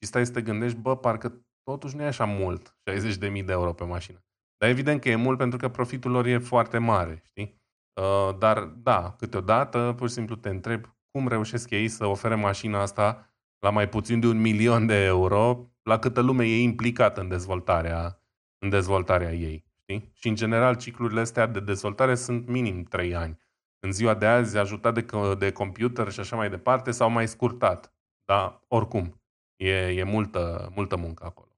S2: și stai să te gândești, bă, parcă totuși nu e așa mult, 60.000 de euro pe mașină. Dar evident că e mult pentru că profitul lor e foarte mare, știi? Uh, dar da, câteodată pur și simplu te întreb cum reușesc ei să ofere mașina asta la mai puțin de un milion de euro, la câtă lume e implicată în dezvoltarea, în dezvoltarea ei. Știi? Și în general ciclurile astea de dezvoltare sunt minim 3 ani. În ziua de azi, ajutat de, de computer și așa mai departe, s-au mai scurtat. Dar oricum, e, e multă, multă muncă acolo.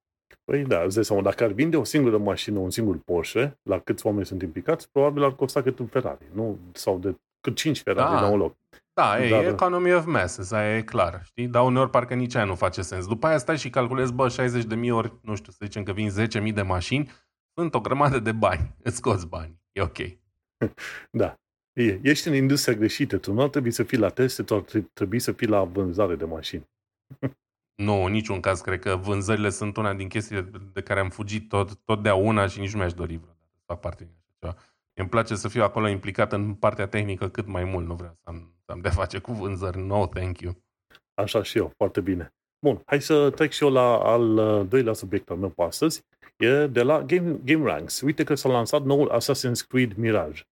S1: Păi da, îți dai seama, dacă ar vinde o singură mașină, un singur Porsche, la câți oameni sunt implicați, probabil ar costa cât un Ferrari, nu? Sau de cât 5 Ferrari da. la un loc.
S2: Da, e Dar... economy of masses, aia e clar, știi? Dar uneori parcă nici aia nu face sens. După aia stai și calculezi, bă, 60 de mii ori, nu știu, să zicem că vin 10 mii de mașini, sunt o grămadă de bani, îți scoți bani, e ok.
S1: da, e, ești în industria greșită, tu nu ar trebui să fii la teste, tu ar trebui să fii la vânzare de mașini.
S2: Nu, în niciun caz. Cred că vânzările sunt una din chestiile de care am fugit tot, totdeauna și nici nu mi-aș dori vreodată să fac parte din așa ceva. Îmi place să fiu acolo implicat în partea tehnică cât mai mult. Nu vreau să am, să am de face cu vânzări. No, thank you.
S1: Așa și eu. Foarte bine. Bun, hai să trec și eu la al uh, doilea subiect al meu pe astăzi. E de la Game, Game Ranks. Uite că s-a lansat noul Assassin's Creed Mirage.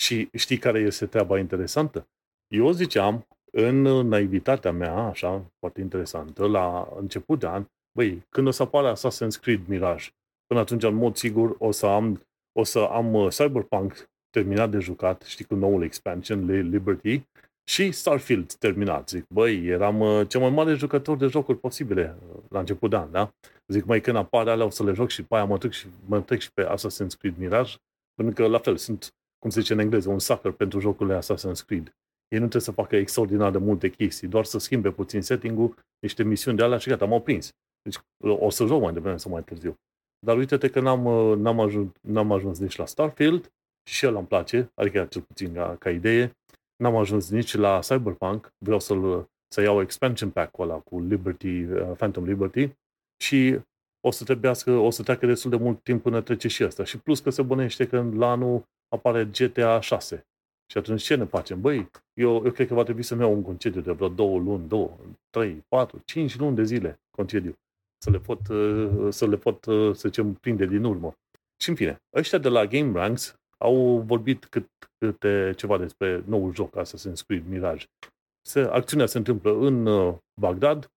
S1: Și știi care este treaba interesantă? Eu ziceam în naivitatea mea, așa, foarte interesantă, la început de an, băi, când o să apară Assassin's Creed Mirage, până atunci, în mod sigur, o să am, o să am uh, Cyberpunk terminat de jucat, știi, cu noul expansion, Liberty, și Starfield terminat. Zic, băi, eram uh, cel mai mare jucător de jocuri posibile uh, la început de an, da? Zic, mai când apare alea o să le joc și pe aia mă trec și, mă trec și pe Assassin's Creed Mirage, pentru că, la fel, sunt, cum se zice în engleză, un sucker pentru jocurile Assassin's Creed. Ei nu trebuie să facă extraordinar de multe chestii, doar să schimbe puțin setting-ul, niște misiuni de alea și gata, m-au prins. Deci o să joc mai devreme sau mai târziu. Dar uite-te că n-am, n-am, ajuns, n-am ajuns nici la Starfield și el îmi place, adică cel puțin ca, ca idee. N-am ajuns nici la Cyberpunk, vreau să-l, să iau expansion pack-ul ăla cu Liberty, uh, Phantom Liberty și o să trebuiască, o să treacă destul de mult timp până trece și asta. Și plus că se bănește că la anul apare GTA 6. Și atunci ce ne facem? Băi, eu, eu cred că va trebui să-mi iau un concediu de vreo două luni, două, trei, patru, cinci luni de zile concediu. Să le pot, uh, să le pot, uh, să zicem, prinde din urmă. Și în fine, ăștia de la Game Ranks au vorbit cât, câte ceva despre noul joc Assassin's Creed Mirage. Se, acțiunea se întâmplă în uh, Bagdad,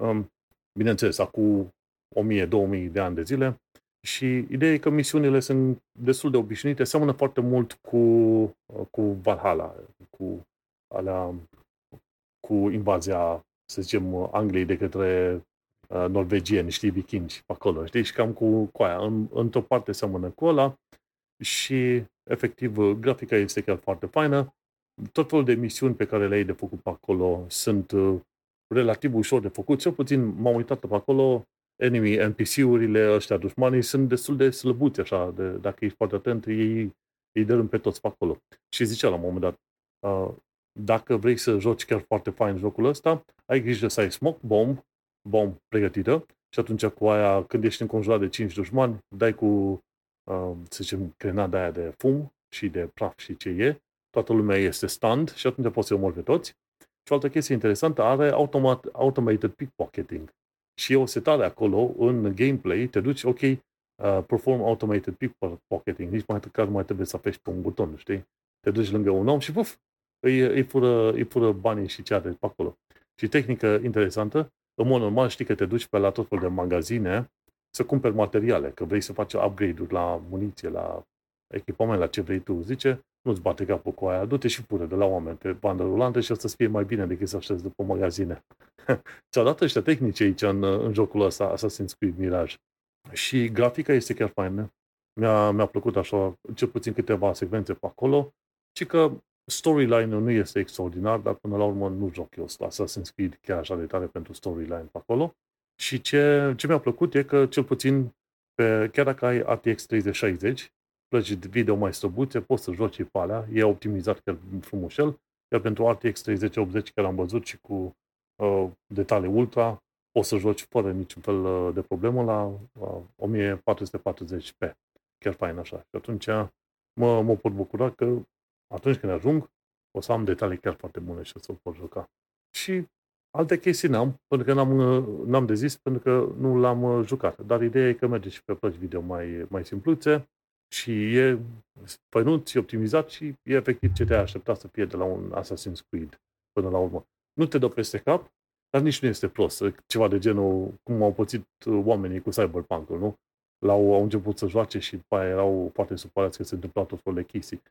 S1: um, bineînțeles, acum 1000-2000 de ani de zile, și ideea e că misiunile sunt destul de obișnuite, seamănă foarte mult cu, cu Valhalla, cu, alea, cu invazia, să zicem, Angliei de către uh, norvegieni, știi, vikingi pe acolo, știi, și cam cu, cu aia. În, într-o parte seamănă cu ăla și, efectiv, grafica este chiar foarte faină. Tot felul de misiuni pe care le ai de făcut pe acolo sunt uh, relativ ușor de făcut. Cel puțin m-am uitat pe acolo, enemy, NPC-urile ăștia, dușmanii, sunt destul de slăbuți, așa, de, dacă ești foarte atent, ei, ei dărâm pe toți pe acolo. Și zicea la un moment dat, uh, dacă vrei să joci chiar foarte fain jocul ăsta, ai grijă să ai smoke bomb, bomb pregătită, și atunci cu aia, când ești înconjurat de 5 dușmani, dai cu, uh, să zicem, grenada aia de fum și de praf și ce e, toată lumea este stand și atunci poți să omori pe toți. Și o altă chestie interesantă, are automat, automated pickpocketing și e o setare acolo în gameplay, te duci, ok, uh, perform automated pickpocketing, nici mai nu mai trebuie să apeși pe un buton, știi? Te duci lângă un om și puf, îi, îi, fură, îi fură banii și ce are pe acolo. Și tehnică interesantă, în mod normal știi că te duci pe la tot fel de magazine să cumperi materiale, că vrei să faci upgrade-uri la muniție, la echipament, la ce vrei tu. Zice, nu-ți bate capul cu aia, du-te și pune de la oameni pe bandă rulantă și o să-ți fie mai bine decât să aștepți după magazine. Ți-au dat ăștia tehnici aici în, în jocul ăsta, Assassin's Creed Mirage. Și grafica este chiar faină. Mi-a, mi-a plăcut așa, cel puțin câteva secvențe pe acolo, și că storyline-ul nu este extraordinar, dar până la urmă nu joc eu Assassin's Creed chiar așa de tare pentru storyline pe acolo. Și ce, ce mi-a plăcut e că, cel puțin, pe, chiar dacă ai RTX 3060, plăci video mai slăbuțe, poți să joci pe alea, e optimizat chiar frumușel, iar pentru RTX 3080 care am văzut și cu uh, detalii ultra, poți să joci fără niciun fel uh, de problemă la uh, 1440p. Chiar fain așa. Și atunci mă, mă pot bucura că atunci când ajung, o să am detalii chiar foarte bune și o să pot juca. Și alte chestii n-am, pentru că n-am, n-am de zis, pentru că nu l-am uh, jucat. Dar ideea e că merge și pe plăci video mai, mai simpluțe, și e fănuț, e optimizat și e efectiv ce te-ai aștepta să fie de la un Assassin's Creed. până la urmă. Nu te dă peste cap, dar nici nu este prost. Ceva de genul cum au pățit oamenii cu Cyberpunk-ul, nu? L-au, au început să joace și după aia erau foarte supărați că se întâmpla tot felul de chestii.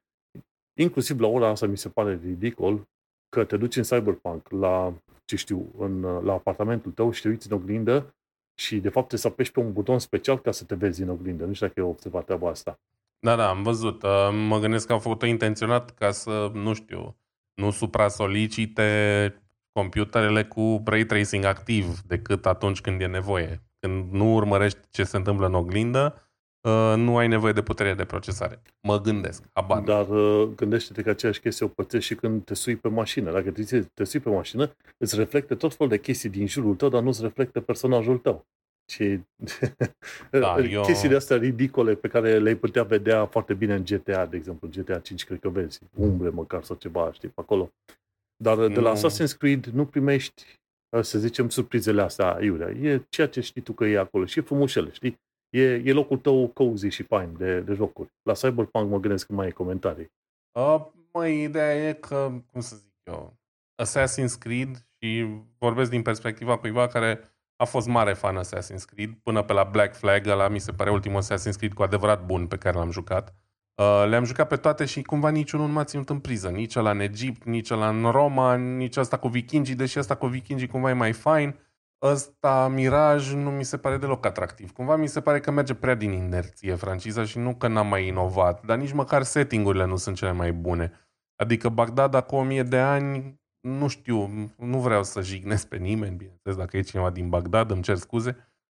S1: Inclusiv la ora asta mi se pare ridicol că te duci în Cyberpunk la, ce știu, în, la apartamentul tău și te uiți în oglindă și de fapt să apeși pe un buton special ca să te vezi în oglindă. Nu știu dacă ai observat treaba asta.
S2: Da, da, am văzut. Uh, mă gândesc că au făcut-o intenționat ca să, nu știu, nu supra-solicite computerele cu ray tracing activ decât atunci când e nevoie. Când nu urmărești ce se întâmplă în oglindă, uh, nu ai nevoie de putere de procesare. Mă gândesc, abar.
S1: Dar uh, gândește-te că aceeași chestie o pățești și când te sui pe mașină. Dacă te, te sui pe mașină, îți reflectă tot felul de chestii din jurul tău, dar nu îți reflectă personajul tău. Și da, eu... chestiile astea ridicole pe care le-ai putea vedea foarte bine în GTA, de exemplu, GTA 5, cred că vezi, umbre măcar sau ceva, știi, pe acolo. Dar de la Assassin's Creed nu primești, să zicem, surprizele astea, iurea. E ceea ce știi tu că e acolo și e frumușele, știi? E, e locul tău cozy și fain de, de jocuri. La Cyberpunk mă gândesc că mai e comentarii.
S2: Uh, măi, ideea e că, cum să zic eu, Assassin's Creed și vorbesc din perspectiva cuiva care a fost mare fan Assassin's Creed, până pe la Black Flag, ăla mi se pare ultimul Assassin's Creed cu adevărat bun pe care l-am jucat. Uh, le-am jucat pe toate și cumva niciunul nu m-a ținut în priză. Nici la în Egipt, nici la în Roma, nici asta cu vikingii, deși asta cu vikingii cumva e mai fain. Ăsta, Miraj, nu mi se pare deloc atractiv. Cumva mi se pare că merge prea din inerție franciza și nu că n-am mai inovat, dar nici măcar settingurile nu sunt cele mai bune. Adică Bagdad acum o mie de ani nu știu, nu vreau să jignesc pe nimeni, bineînțeles, dacă e cineva din Bagdad, îmi cer scuze,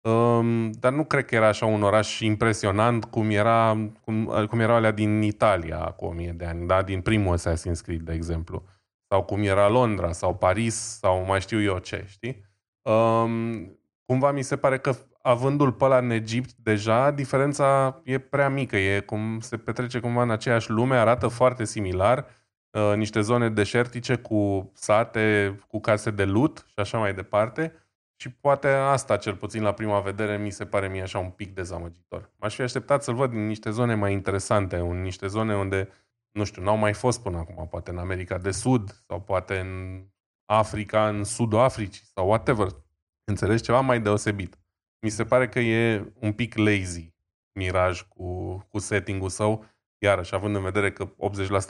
S2: um, dar nu cred că era așa un oraș impresionant cum, era, cum, cum erau alea din Italia cu o mie de ani, da? din primul Assassin's Creed, de exemplu, sau cum era Londra, sau Paris, sau mai știu eu ce, știi? Um, cumva mi se pare că avându-l pe ăla în Egipt deja, diferența e prea mică, e cum se petrece cumva în aceeași lume, arată foarte similar, Uh, niște zone deșertice cu sate, cu case de lut și așa mai departe. Și poate asta, cel puțin la prima vedere, mi se pare mie așa un pic dezamăgitor. M-aș fi așteptat să-l văd în niște zone mai interesante, în niște zone unde, nu știu, n-au mai fost până acum, poate în America de Sud sau poate în Africa, în Sudul Africii sau whatever. Înțelegi? Ceva mai deosebit. Mi se pare că e un pic lazy Miraj cu, cu setting-ul său iarăși, având în vedere că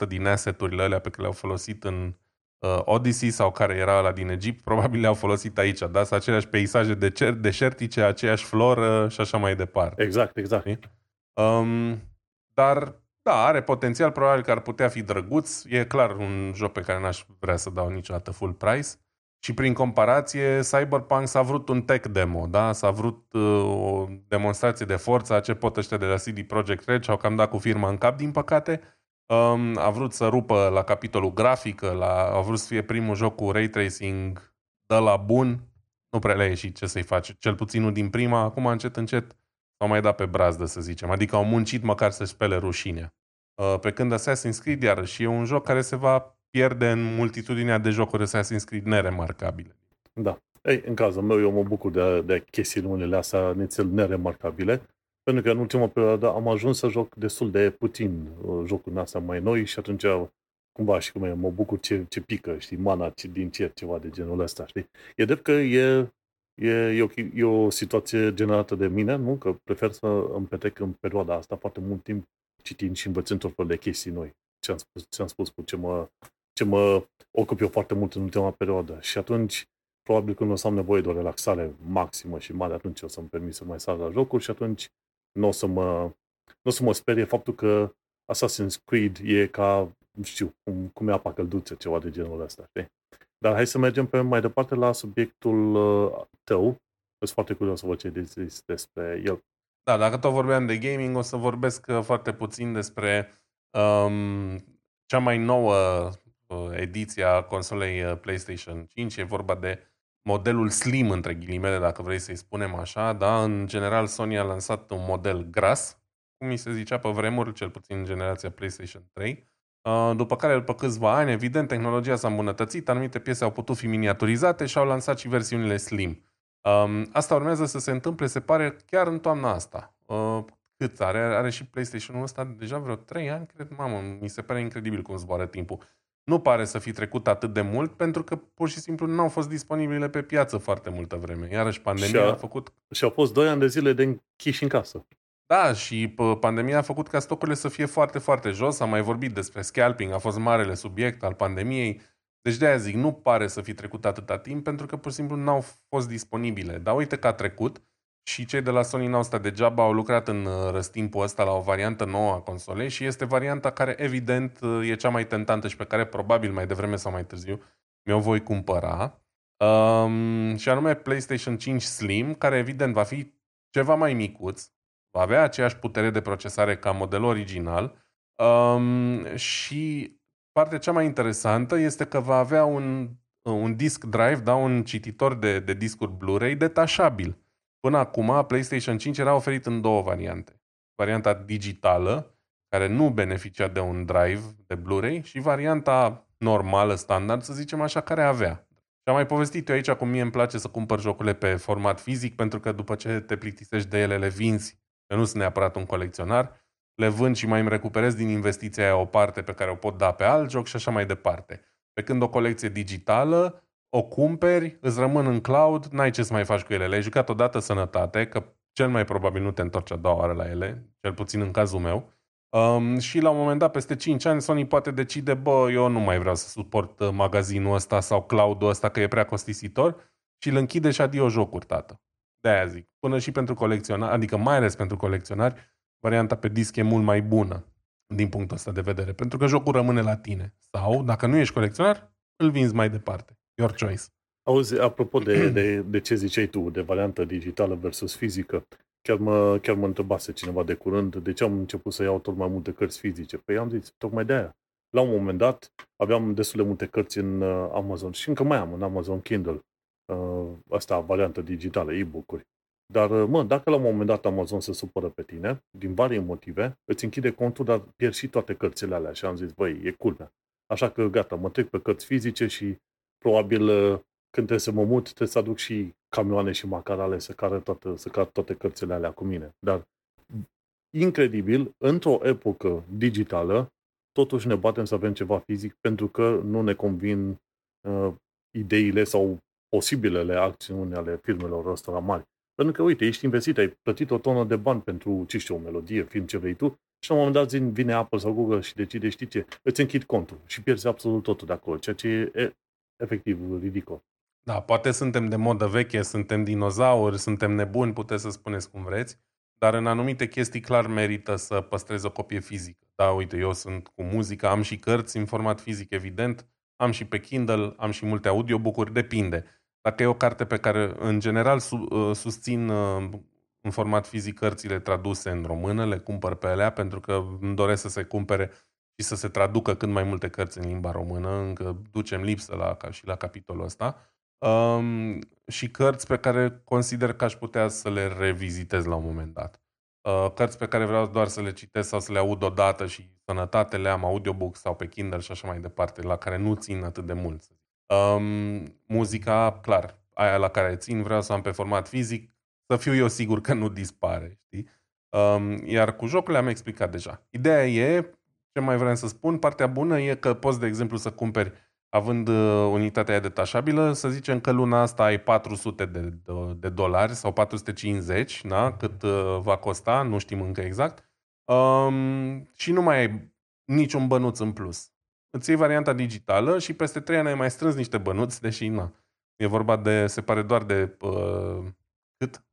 S2: 80% din asset-urile alea pe care le-au folosit în uh, Odyssey sau care era la din Egipt, probabil le-au folosit aici, da? Sunt aceleași peisaje de cer, deșertice, aceeași floră și așa mai departe.
S1: Exact, exact.
S2: Um, dar, da, are potențial, probabil că ar putea fi drăguț. E clar un joc pe care n-aș vrea să dau niciodată full price. Și prin comparație, Cyberpunk s-a vrut un tech demo, da? S-a vrut uh, o demonstrație de forță a ce pot ăștia de la CD Projekt Red și au cam dat cu firma în cap, din păcate. Um, a vrut să rupă la capitolul grafică, la, a vrut să fie primul joc cu ray tracing de la bun. Nu prea le-a ieșit ce să-i face, cel puțin nu din prima, acum încet, încet s-au mai dat pe brazdă, să zicem. Adică au muncit măcar să-și spele rușinea. Uh, pe când Assassin's Creed, iarăși, e un joc care se va pierde în multitudinea de jocuri Assassin's Creed neremarcabile.
S1: Da. Ei, în cazul meu, eu mă bucur de, de chestiunile astea nițel neremarcabile, pentru că în ultima perioadă am ajuns să joc destul de puțin uh, jocuri astea mai noi și atunci cumva și cum e, mă bucur ce, ce pică, știi, mana ce, din cer, ceva de genul ăsta, știi? E drept că e, e, e, o, e o situație generată de mine, nu? Că prefer să îmi petrec în perioada asta foarte mult timp citind și învățând tot felul de chestii noi. Ce am spus, ce am spus cu ce mă ce mă ocup eu foarte mult în ultima perioadă. Și atunci, probabil când o să am nevoie de o relaxare maximă și mare, atunci o să-mi permit să mai sar la jocuri și atunci nu o să mă, nu o să mă sperie faptul că Assassin's Creed e ca, nu știu, cum, cum e apa călduță, ceva de genul ăsta, știi? Dar hai să mergem pe mai departe la subiectul uh, tău. Sunt foarte curios să văd ce zis despre el.
S2: Da, dacă tot vorbeam de gaming, o să vorbesc uh, foarte puțin despre um, cea mai nouă Uh, ediția consolei uh, PlayStation 5. E vorba de modelul slim, între ghilimele, dacă vrei să-i spunem așa. Da? În general, Sony a lansat un model gras, cum mi se zicea pe vremuri, cel puțin în generația PlayStation 3. Uh, după care, după câțiva ani, evident, tehnologia s-a îmbunătățit, anumite piese au putut fi miniaturizate și au lansat și versiunile slim. Um, asta urmează să se întâmple, se pare, chiar în toamna asta. Cât are? Are și PlayStation-ul ăsta deja vreo 3 ani, cred, mamă, mi se pare incredibil cum zboară timpul. nu pare să fi trecut atât de mult pentru că pur și simplu nu au fost disponibile pe piață foarte multă vreme. Iarăși pandemia
S1: Și a-
S2: a făcut
S1: Și au fost 2 ani de zile de închiși în casă.
S2: Da, și p- pandemia a făcut ca stocurile să fie foarte, foarte jos. Am mai vorbit despre scalping, a fost marele subiect al pandemiei. Deci de-aia zic, nu pare să fi trecut atâta timp pentru că pur și simplu n-au fost disponibile. Dar uite că a trecut și cei de la Sony n-au stat degeaba, au lucrat în uh, răstimpul ăsta la o variantă nouă a consolei și este varianta care evident uh, e cea mai tentantă și pe care probabil mai devreme sau mai târziu mi-o voi cumpăra. Um, și anume PlayStation 5 Slim, care evident va fi ceva mai micuț, va avea aceeași putere de procesare ca modelul original um, și partea cea mai interesantă este că va avea un, un disk drive, da, un cititor de, de discuri Blu-ray detașabil. Până acum, PlayStation 5 era oferit în două variante. Varianta digitală, care nu beneficia de un drive de Blu-ray, și varianta normală, standard, să zicem așa, care avea. Și am mai povestit eu aici cum mie îmi place să cumpăr jocurile pe format fizic, pentru că după ce te plictisești de ele, le vinzi. Eu nu sunt neapărat un colecționar, le vând și mai îmi recuperez din investiția aia o parte pe care o pot da pe alt joc și așa mai departe. Pe când o colecție digitală, o cumperi, îți rămân în cloud, n-ai ce să mai faci cu ele. Le-ai jucat odată sănătate, că cel mai probabil nu te întorci a doua oară la ele, cel puțin în cazul meu. Um, și la un moment dat, peste 5 ani, Sony poate decide, bă, eu nu mai vreau să suport uh, magazinul ăsta sau cloud-ul ăsta, că e prea costisitor, și îl închide și adio jocuri, tată. De-aia zic. Până și pentru colecționari, adică mai ales pentru colecționari, varianta pe disc e mult mai bună din punctul ăsta de vedere, pentru că jocul rămâne la tine. Sau, dacă nu ești colecționar, îl vinzi mai departe. Your choice.
S1: Auzi, apropo de, de, de ce ziceai tu, de variantă digitală versus fizică, chiar mă, chiar mă întrebase cineva de curând de ce am început să iau tot mai multe cărți fizice. Păi am zis, tocmai de aia. La un moment dat aveam destul de multe cărți în uh, Amazon și încă mai am în Amazon Kindle. Uh, asta, variantă digitală, e-book-uri. Dar, uh, mă, dacă la un moment dat Amazon se supără pe tine, din varie motive, îți închide contul, dar pierzi și toate cărțile alea. Și am zis, băi, e culmea. Așa că gata, mă trec pe cărți fizice și probabil uh, când trebuie să mă mut, trebuie să aduc și camioane și macarale să care toate, să car toate cărțile alea cu mine. Dar, incredibil, într-o epocă digitală, totuși ne batem să avem ceva fizic pentru că nu ne convin uh, ideile sau posibilele acțiuni ale firmelor ăstora mari. Pentru că, uite, ești investit, ai plătit o tonă de bani pentru, ce știu, o melodie, film, ce vrei tu, și la un moment dat vine Apple sau Google și decide, știi ce, îți închid contul și pierzi absolut totul de acolo, ceea ce e, e efectiv ridicol.
S2: Da, poate suntem de modă veche, suntem dinozauri, suntem nebuni, puteți să spuneți cum vreți, dar în anumite chestii clar merită să păstrezi o copie fizică. Da, uite, eu sunt cu muzică, am și cărți în format fizic, evident, am și pe Kindle, am și multe audiobook-uri, depinde. Dacă e o carte pe care, în general, su, uh, susțin uh, în format fizic cărțile traduse în română, le cumpăr pe alea, pentru că îmi doresc să se cumpere și să se traducă cât mai multe cărți în limba română, încă ducem lipsă la, ca și la capitolul ăsta. Um, și cărți pe care consider că aș putea să le revizitez la un moment dat. Uh, cărți pe care vreau doar să le citesc sau să le aud odată și sănătate le am audiobook sau pe Kindle și așa mai departe, la care nu țin atât de mult. Um, muzica, clar, aia la care țin, vreau să am pe format fizic, să fiu eu sigur că nu dispare, știi? Um, iar cu jocurile am explicat deja. Ideea e, ce mai vreau să spun, partea bună e că poți, de exemplu, să cumperi având uh, unitatea aia detașabilă, să zicem că luna asta ai 400 de, de, de dolari sau 450, da? cât uh, va costa, nu știm încă exact, um, și nu mai ai niciun bănuț în plus. Îți iei varianta digitală și peste 3 ani ai mai strâns niște bănuți, deși na, e vorba de, se pare doar de uh, cât?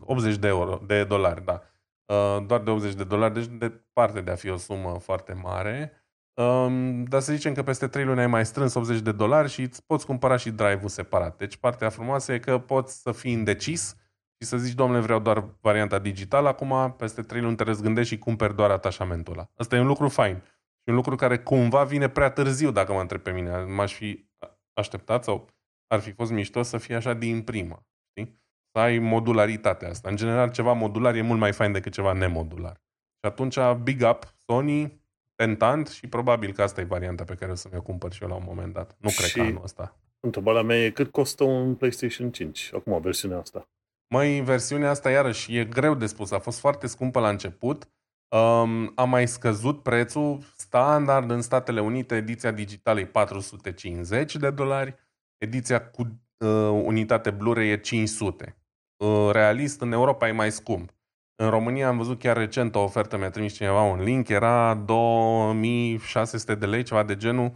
S2: 80 de euro, de dolari, da. Uh, doar de 80 de dolari, deci departe de a fi o sumă foarte mare. Um, dar să zicem că peste 3 luni ai mai strâns 80 de dolari și îți poți cumpăra și drive-ul separat. Deci partea frumoasă e că poți să fii indecis și să zici, domnule, vreau doar varianta digitală, acum peste 3 luni te răzgândești și cumperi doar atașamentul ăla. Asta e un lucru fain. Și un lucru care cumva vine prea târziu, dacă mă întreb pe mine. M-aș fi așteptat sau ar fi fost mișto să fie așa din prima. Știi? Să ai modularitatea asta. În general, ceva modular e mult mai fain decât ceva nemodular. Și atunci, big up, Sony, tentant și probabil că asta e varianta pe care o să mi-o cumpăr și eu la un moment dat. Nu cred
S1: Și
S2: că anul ăsta.
S1: Întrebarea mea e cât costă un PlayStation 5, acum versiunea asta.
S2: Măi, versiunea asta iarăși e greu de spus. A fost foarte scumpă la început. Um, a mai scăzut prețul standard în Statele Unite, ediția digitală e 450 de dolari, ediția cu uh, unitate Blu-ray e 500. Uh, realist, în Europa e mai scump. În România am văzut chiar recent o ofertă, mi-a trimis cineva un link, era 2600 de lei, ceva de genul,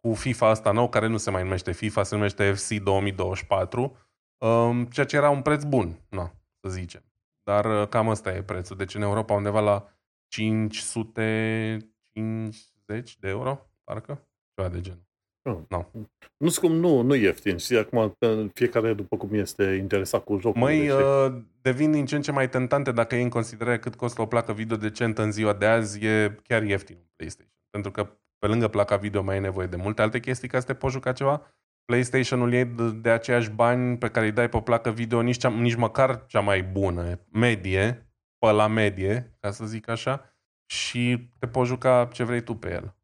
S2: cu FIFA asta nou, care nu se mai numește FIFA, se numește FC 2024, um, ceea ce era un preț bun, na, să zicem. Dar uh, cam ăsta e prețul. Deci în Europa undeva la 550 de euro, parcă, ceva de genul.
S1: Oh. No. Nu scum, nu, nu ieftin. Și acum fiecare după cum este interesat cu jocul.
S2: Măi, uh, devin din ce în ce mai tentante dacă e în considerare cât costă o placă video decentă în ziua de azi, e chiar ieftin un PlayStation. Pentru că pe lângă placa video mai e nevoie de multe alte chestii ca să te poți juca ceva. PlayStation-ul e de, de aceiași bani pe care îi dai pe placă video nici, cea, nici măcar cea mai bună, medie, pe la medie, ca să zic așa, și te poți juca ce vrei tu pe el.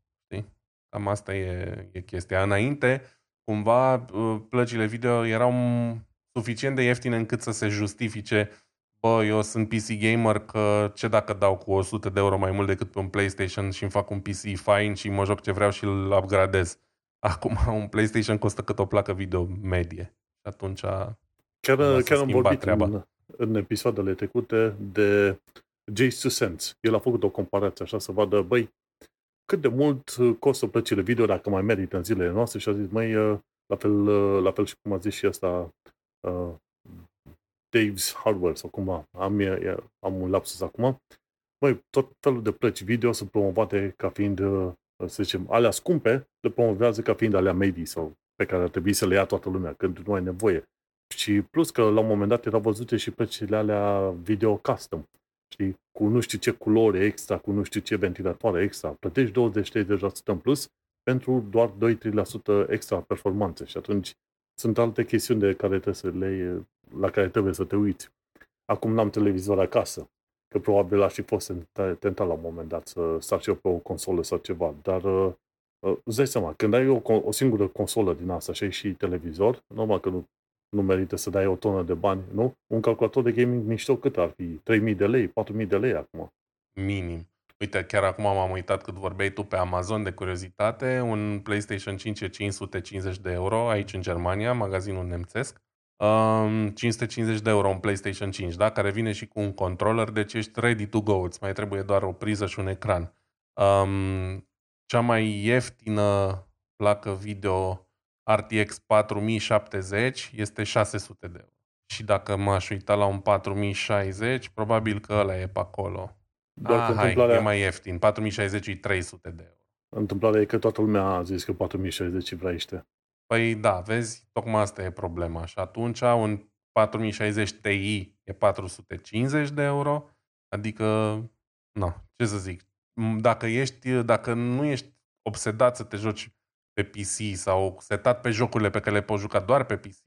S2: Cam asta e, e chestia. Înainte, cumva, uh, plăcile video erau suficient de ieftine încât să se justifice bă, eu sunt PC gamer, că ce dacă dau cu 100 de euro mai mult decât pe un PlayStation și îmi fac un PC fine și mă joc ce vreau și îl upgradez. Acum un PlayStation costă cât o placă video medie. Și atunci
S1: Chiar, chiar am vorbit treaba. În, în episoadele trecute de Jace Sense. El a făcut o comparație așa să vadă, băi, cât de mult uh, costă plăcile video, dacă mai merită în zilele noastre și a zis, mai uh, la fel, uh, la fel și cum a zis și asta uh, Dave's Hardware sau cumva, am, am un lapsus acum, Măi, tot felul de plăci video sunt promovate ca fiind, să zicem, alea scumpe, le promovează ca fiind alea medii sau pe care ar trebui să le ia toată lumea, când nu ai nevoie. Și plus că la un moment dat erau văzute și plăcile alea video custom știi, cu nu știu ce culori extra, cu nu știu ce ventilatoare extra, plătești 20-30% în plus pentru doar 2-3% extra performanțe și atunci sunt alte chestiuni de care trebuie să le, la care trebuie să te uiți. Acum n-am televizor acasă, că probabil aș fi fost tentat la un moment dat să start eu pe o consolă sau ceva, dar uh, îți dai seama, când ai o, o singură consolă din asta și ai și televizor, normal că nu nu merită să dai o tonă de bani, nu? Un calculator de gaming mișto cât ar fi? 3.000 de lei, 4.000 de lei acum.
S2: Minim. Uite, chiar acum m-am uitat cât vorbeai tu pe Amazon de curiozitate, un PlayStation 5 e 550 de euro aici în Germania, magazinul nemțesc. Um, 550 de euro un PlayStation 5, da? care vine și cu un controller, deci ești ready to go, îți mai trebuie doar o priză și un ecran. Um, cea mai ieftină placă video RTX 4070 este 600 de euro. Și dacă m-aș uita la un 4060, probabil că ăla e pe acolo. Doar ah, hai, întâmplarea... e mai ieftin. 4060 e 300 de euro.
S1: Întâmplarea e că toată lumea a zis că 4060 vraiște.
S2: Păi da, vezi, tocmai asta e problema. Și atunci un 4060 Ti e 450 de euro, adică, nu, ce să zic, dacă, ești, dacă nu ești obsedat să te joci pe PC sau setat pe jocurile pe care le poți juca doar pe PC,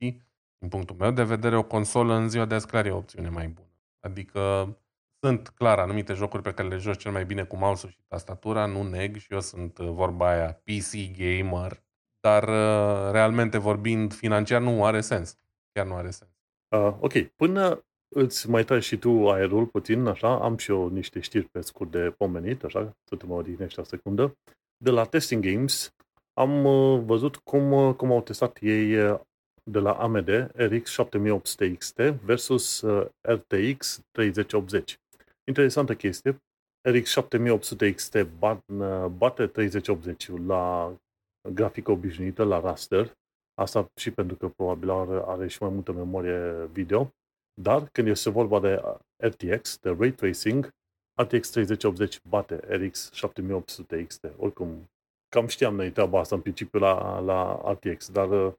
S2: din punctul meu de vedere, o consolă în ziua de azi clar e o opțiune mai bună. Adică sunt clar anumite jocuri pe care le joci cel mai bine cu mouse și tastatura, nu neg și eu sunt uh, vorba aia PC gamer, dar uh, realmente vorbind financiar nu are sens. Chiar nu are sens.
S1: Uh, ok, până îți mai tragi și tu aerul puțin, așa, am și eu niște știri pe scurt de pomenit, așa, să te mă odihnești o secundă. De la Testing Games am uh, văzut cum, uh, cum au testat ei uh, de la AMD RX 7800 XT versus RTX 3080. Interesantă chestie. RX 7800 XT bate 3080 la grafică obișnuită, la raster. Asta și pentru că probabil are, are și mai multă memorie video. Dar când este vorba de RTX, de Ray Tracing, RTX 3080 bate RX 7800 XT. Oricum, cam știam noi treaba asta în principiu la, la RTX, dar uh,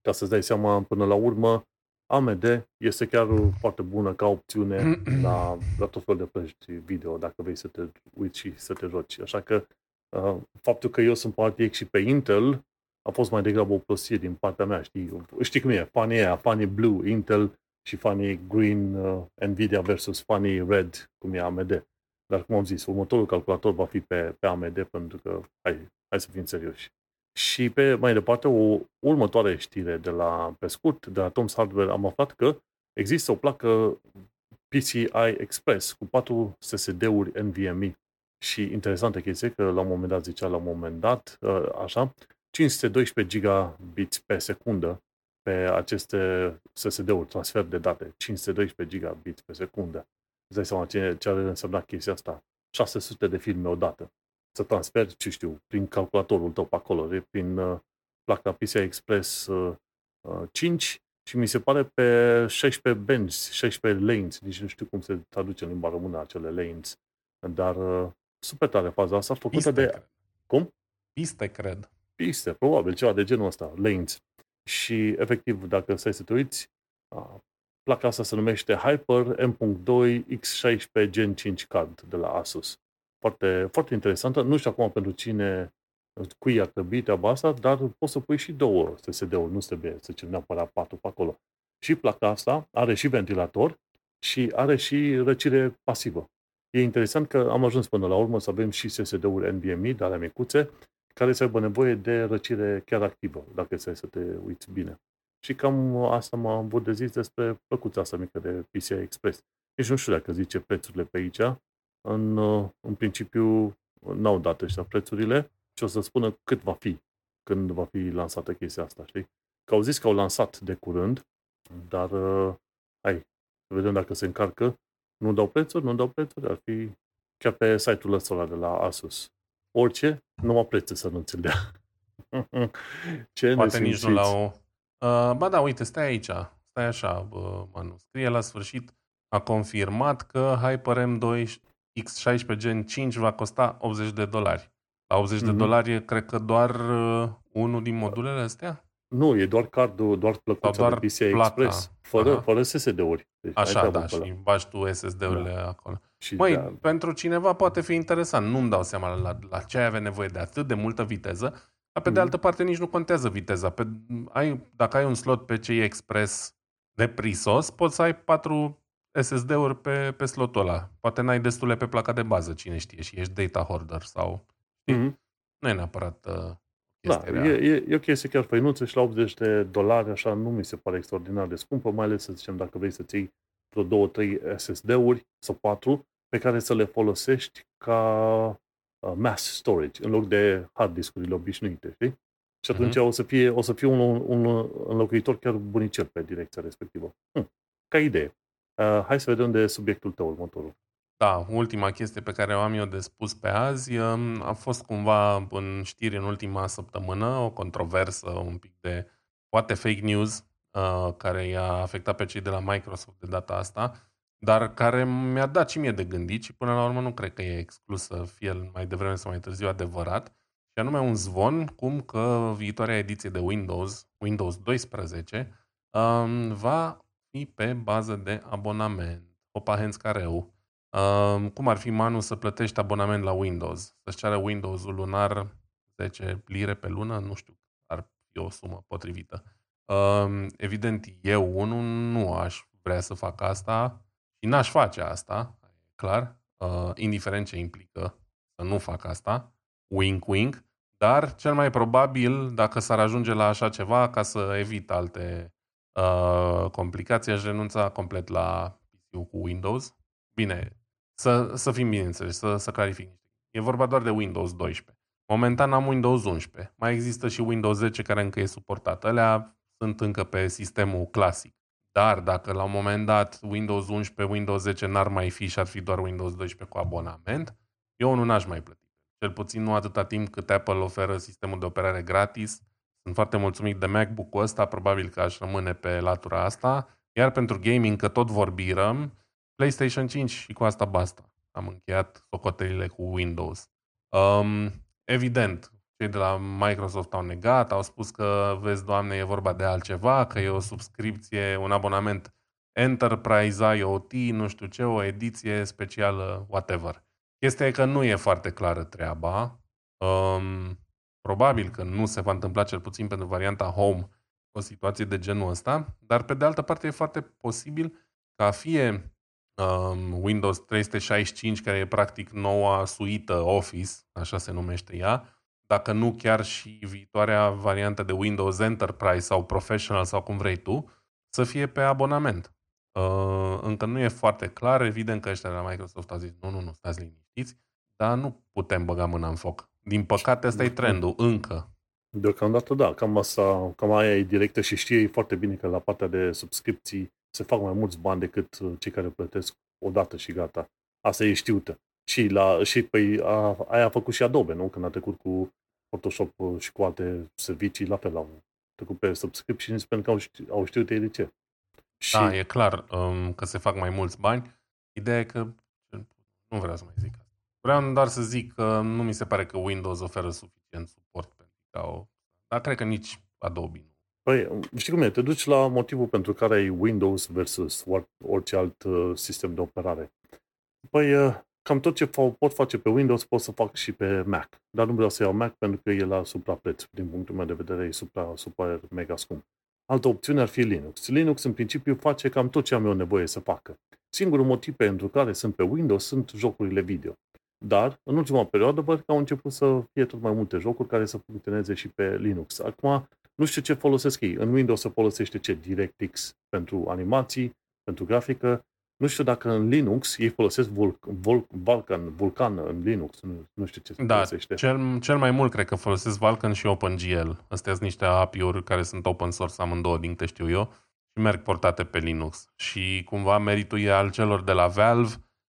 S1: ca să-ți dai seama, până la urmă, AMD este chiar foarte bună ca opțiune la, la tot felul de plăci video, dacă vrei să te uiți și să te joci. Așa că uh, faptul că eu sunt pe RTX și pe Intel a fost mai degrabă o prostie din partea mea, știi? Știi cum e? Fanii aia, fanii blue, Intel și fanii green, uh, Nvidia versus fanii red, cum e AMD. Dar, cum am zis, următorul calculator va fi pe, pe AMD, pentru că, hai, hai să fim serioși. Și pe mai departe, o următoare știre de la, pe scurt, de la Tom's Hardware, am aflat că există o placă PCI Express cu 4 SSD-uri NVMe. Și interesantă chestie că la un moment dat zicea la un moment dat, uh, așa, 512 gigabits pe secundă pe aceste SSD-uri, transfer de date, 512 gigabits pe secundă. Îți dai seama ce, ce ar însemna chestia asta? 600 de filme odată. Să transferi, ce știu, prin calculatorul tău pe acolo, prin uh, placa PCI Express uh, 5 și mi se pare pe 16 bench, 16 lanes, nici nu știu cum se traduce în limba română acele lanes, dar uh, super tare faza asta, făcută Piste, de...
S2: Cred.
S1: Cum?
S2: Piste, cred.
S1: Piste, probabil, ceva de genul ăsta, lanes. Și, efectiv, dacă stai să te uiți, placa asta se numește Hyper M.2 X16 Gen 5 card de la Asus. Foarte, foarte interesantă. Nu știu acum pentru cine cui ar trebui treaba asta, dar poți să pui și două SSD-uri, nu trebuie să zicem neapărat patru pe acolo. Și placa asta are și ventilator și are și răcire pasivă. E interesant că am ajuns până la urmă să avem și SSD-uri NVMe, de ale micuțe, care să aibă nevoie de răcire chiar activă, dacă să să te uiți bine. Și cam asta m-am avut de zis despre plăcuța asta mică de PCI Express. Nici nu știu dacă zice prețurile pe aici. În, în principiu n-au dat ăștia prețurile, și o să spună cât va fi când va fi lansată chestia asta, știi? Că au zis că au lansat de curând, dar uh, hai, să vedem dacă se încarcă. Nu dau prețuri, nu dau prețuri, ar fi chiar pe site-ul ăsta de la Asus. Orice, nu am preț să nu ți-l dea.
S2: Ce Poate nici nu la o... Uh, ba da, uite, stai aici. Stai așa, bă, Manu. Scrie la sfârșit, a confirmat că Hyper M2 X16 Gen 5 va costa 80 de dolari. La 80 mm-hmm. de mhm. dolari e, cred că, doar uh, unul din modulele astea?
S1: Nu, e doar cardul, doar plăcuța doar de PCI plata. Express, fără, fără SSD-uri.
S2: Deci Așa, da, și bași tu SSD-urile da. acolo. Și Măi, da. pentru cineva poate fi interesant. Nu-mi dau seama la, la ce ai avea nevoie de atât de multă viteză, dar pe mm. de mhm. altă parte nici nu contează viteza. Pe, ai, dacă ai un slot PCI Express de prisos, poți să ai patru SSD-uri pe, pe slotul ăla. Poate n-ai destule pe placa de bază, cine știe, și ești data hoarder sau Mm-hmm. Nu e neapărat uh,
S1: da, e, e, e o chestie chiar făinuță și la 80 de dolari așa nu mi se pare extraordinar de scumpă, mai ales să zicem dacă vrei să-ți iei vreo două, trei SSD-uri sau patru pe care să le folosești ca uh, mass storage în loc de hard discurile obișnuite, știi? Și atunci uh-huh. o să fie, o să fie un, un înlocuitor chiar bunicel pe direcția respectivă. Hm, ca idee. Uh, hai să vedem de subiectul tău următorul.
S2: Da, ultima chestie pe care o am eu de spus pe azi um, a fost cumva în știri în ultima săptămână o controversă un pic de poate fake news uh, care i-a afectat pe cei de la Microsoft de data asta, dar care mi-a dat și mie de gândit și până la urmă nu cred că e exclus să fie mai devreme sau mai târziu adevărat, și anume un zvon cum că viitoarea ediție de Windows, Windows 12, um, va fi pe bază de abonament. Opa, hens careu cum ar fi, Manu, să plătești abonament la Windows? Să-ți ceară Windows-ul lunar 10 lire pe lună? Nu știu, ar fi o sumă potrivită. evident, eu, unul, nu aș vrea să fac asta și n-aș face asta, clar, uh, indiferent ce implică să nu fac asta, wink, wink, dar cel mai probabil, dacă s-ar ajunge la așa ceva, ca să evit alte uh, complicații, aș renunța complet la PC-ul cu Windows. Bine, să, să fim bineînțeles, să, să clarific. E vorba doar de Windows 12. Momentan am Windows 11. Mai există și Windows 10 care încă e suportat. Alea sunt încă pe sistemul clasic. Dar dacă la un moment dat Windows 11, Windows 10 n-ar mai fi și ar fi doar Windows 12 cu abonament, eu nu n-aș mai plăti. Cel puțin nu atâta timp cât Apple oferă sistemul de operare gratis. Sunt foarte mulțumit de MacBook-ul ăsta, probabil că aș rămâne pe latura asta. Iar pentru gaming, că tot vorbirăm, PlayStation 5 și cu asta basta. Am încheiat socotelile cu Windows. Um, evident, cei de la Microsoft au negat, au spus că, vezi, doamne, e vorba de altceva, că e o subscripție, un abonament Enterprise IoT, nu știu ce, o ediție specială, whatever. Chestia e că nu e foarte clară treaba. Um, probabil că nu se va întâmpla cel puțin pentru varianta Home o situație de genul ăsta, dar pe de altă parte e foarte posibil ca fie um, Windows 365, care e practic noua suită Office, așa se numește ea, dacă nu chiar și viitoarea variantă de Windows Enterprise sau Professional sau cum vrei tu, să fie pe abonament. Uh, încă nu e foarte clar. Evident că ăștia de la Microsoft au zis, nu, nu, nu, stați liniștiți, dar nu putem băga mâna în foc. Din păcate, ăsta e trendul, încă.
S1: Deocamdată da, cam asta, cam aia e directă și știe foarte bine că la partea de subscripții se fac mai mulți bani decât uh, cei care plătesc odată și gata. Asta e știută. Și, la, și păi, a, aia a făcut și Adobe, nu? Când a trecut cu Photoshop uh, și cu alte servicii, la fel au trecut pe subscription pentru că au știut, au știut ei de ce.
S2: Și... Da, e clar um, că se fac mai mulți bani. Ideea e că nu vreau să mai zic asta. Vreau doar să zic că nu mi se pare că Windows oferă suficient suport pentru ca o... Dar cred că nici Adobe nu.
S1: Păi, știi cum e? Te duci la motivul pentru care ai Windows versus orice alt uh, sistem de operare. Păi, uh, cam tot ce pot face pe Windows pot să fac și pe Mac. Dar nu vreau să iau Mac pentru că e la suprapreț. Din punctul meu de vedere e supra, super mega scump. Altă opțiune ar fi Linux. Linux în principiu face cam tot ce am eu nevoie să facă. Singurul motiv pentru care sunt pe Windows sunt jocurile video. Dar, în ultima perioadă, văd că au început să fie tot mai multe jocuri care să funcționeze și pe Linux. Acum, nu știu ce folosesc ei. În Windows se folosește ce? DirectX pentru animații, pentru grafică. Nu știu dacă în Linux ei folosesc Vul- Vul- Vulkan, Vulkan în Linux. Nu, nu știu ce se
S2: da,
S1: folosește.
S2: Cel, cel mai mult cred că folosesc Vulkan și OpenGL. Astea sunt niște API-uri care sunt open source amândouă, din câte știu eu, și merg portate pe Linux. Și cumva meritul e al celor de la Valve,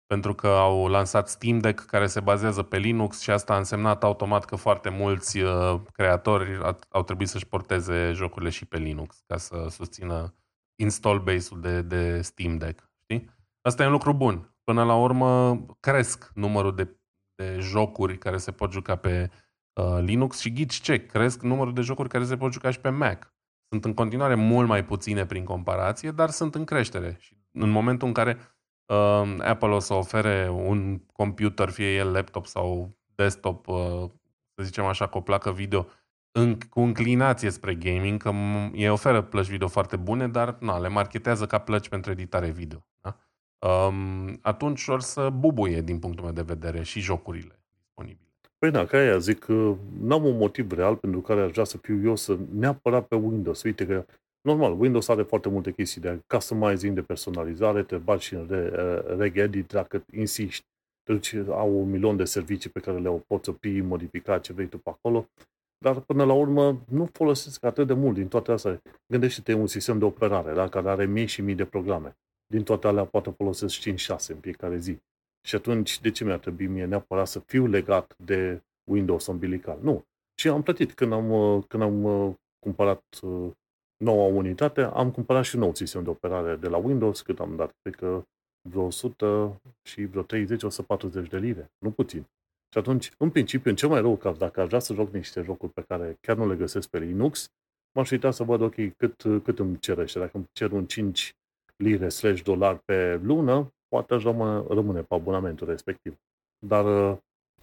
S2: pentru că au lansat Steam Deck care se bazează pe Linux și asta a însemnat automat că foarte mulți uh, creatori au trebuit să-și porteze jocurile și pe Linux ca să susțină install base-ul de, de Steam Deck. Știi? Asta e un lucru bun. Până la urmă cresc numărul de, de jocuri care se pot juca pe uh, Linux și ghici ce? Cresc numărul de jocuri care se pot juca și pe Mac. Sunt în continuare mult mai puține prin comparație, dar sunt în creștere. Și în momentul în care uh, Apple o să ofere un computer, fie el laptop sau desktop, uh, să zicem așa, cu o placă video, în, cu înclinație spre gaming, că ei oferă plăci video foarte bune, dar na, le marketează ca plăci pentru editare video. Da? Um, atunci or să bubuie din punctul meu de vedere și jocurile disponibile.
S1: Păi da, ca aia zic că n-am un motiv real pentru care aș vrea să fiu eu să neapărat pe Windows. Uite că Normal, Windows are foarte multe chestii de customizing, de personalizare, te bagi și în regedit dacă insisti. Deci au un milion de servicii pe care le poți opri, modifica ce vrei tu pe acolo. Dar până la urmă nu folosesc atât de mult din toate astea. Gândește-te un sistem de operare da? care are mii și mii de programe. Din toate alea poate folosesc 5-6 în fiecare zi. Și atunci, de ce mi-ar trebui mie neapărat să fiu legat de Windows umbilical? Nu. Și am plătit când am, când am uh, cumpărat uh, noua unitate, am cumpărat și un nou sistem de operare de la Windows, cât am dat, cred că vreo 100 și vreo 30-140 de lire, nu puțin. Și atunci, în principiu, în cel mai rău caz, dacă aș vrea să joc niște jocuri pe care chiar nu le găsesc pe Linux, m-aș uita să văd, ok, cât, cât îmi cerește. Dacă îmi cer un 5 lire slash dolar pe lună, poate aș rămâne, rămâne pe abonamentul respectiv. Dar,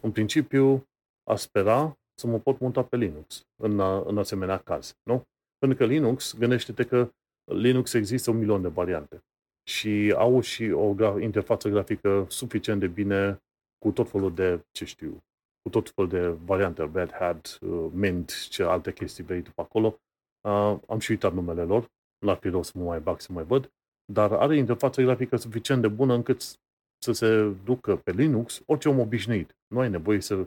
S1: în principiu, aș spera să mă pot monta pe Linux în, în asemenea caz, nu? Pentru că Linux, gândește-te că Linux există un milion de variante și au și o gra- interfață grafică suficient de bine cu tot felul de, ce știu, cu tot felul de variante, Red Hat, uh, Mint, ce alte chestii vrei tu pe acolo. Uh, am și uitat numele lor, l-ar fi rost să mă mai bag să mai văd, dar are interfață grafică suficient de bună încât să se ducă pe Linux orice om obișnuit. Nu ai nevoie să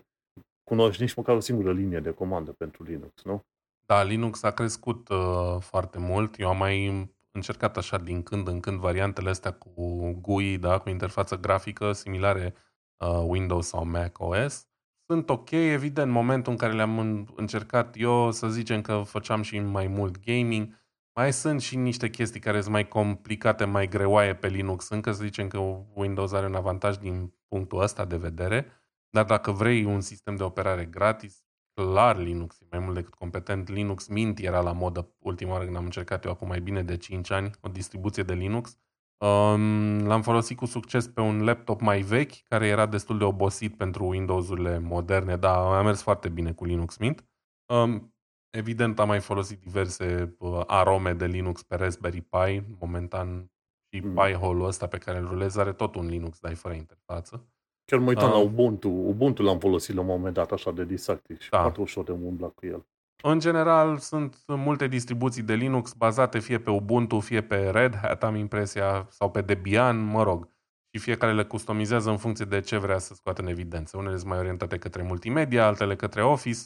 S1: cunoști nici măcar o singură linie de comandă pentru Linux, nu?
S2: Da, Linux a crescut uh, foarte mult. Eu am mai încercat așa din când în când variantele astea cu GUI, da, cu interfață grafică similare uh, Windows sau Mac OS. Sunt ok, evident, în momentul în care le-am încercat eu, să zicem că făceam și mai mult gaming, mai sunt și niște chestii care sunt mai complicate, mai greoaie pe Linux. Încă să zicem că Windows are un avantaj din punctul ăsta de vedere, dar dacă vrei un sistem de operare gratis, clar Linux e mai mult decât competent. Linux Mint era la modă ultima oară când am încercat eu acum mai bine de 5 ani, o distribuție de Linux. Um, l-am folosit cu succes pe un laptop mai vechi, care era destul de obosit pentru Windows-urile moderne, dar a mers foarte bine cu Linux Mint. Um, evident, am mai folosit diverse uh, arome de Linux pe Raspberry Pi. Momentan și mm. Pi-hole-ul ăsta pe care îl rulez are tot un Linux, dar e fără interfață.
S1: Chiar mă uitam uh, la Ubuntu. Ubuntu l-am folosit la un moment dat așa de distractiv și da. foarte ușor de umbla cu el.
S2: În general, sunt multe distribuții de Linux bazate fie pe Ubuntu, fie pe Red Hat, am impresia, sau pe Debian, mă rog. Și fiecare le customizează în funcție de ce vrea să scoată în evidență. Unele sunt mai orientate către multimedia, altele către Office.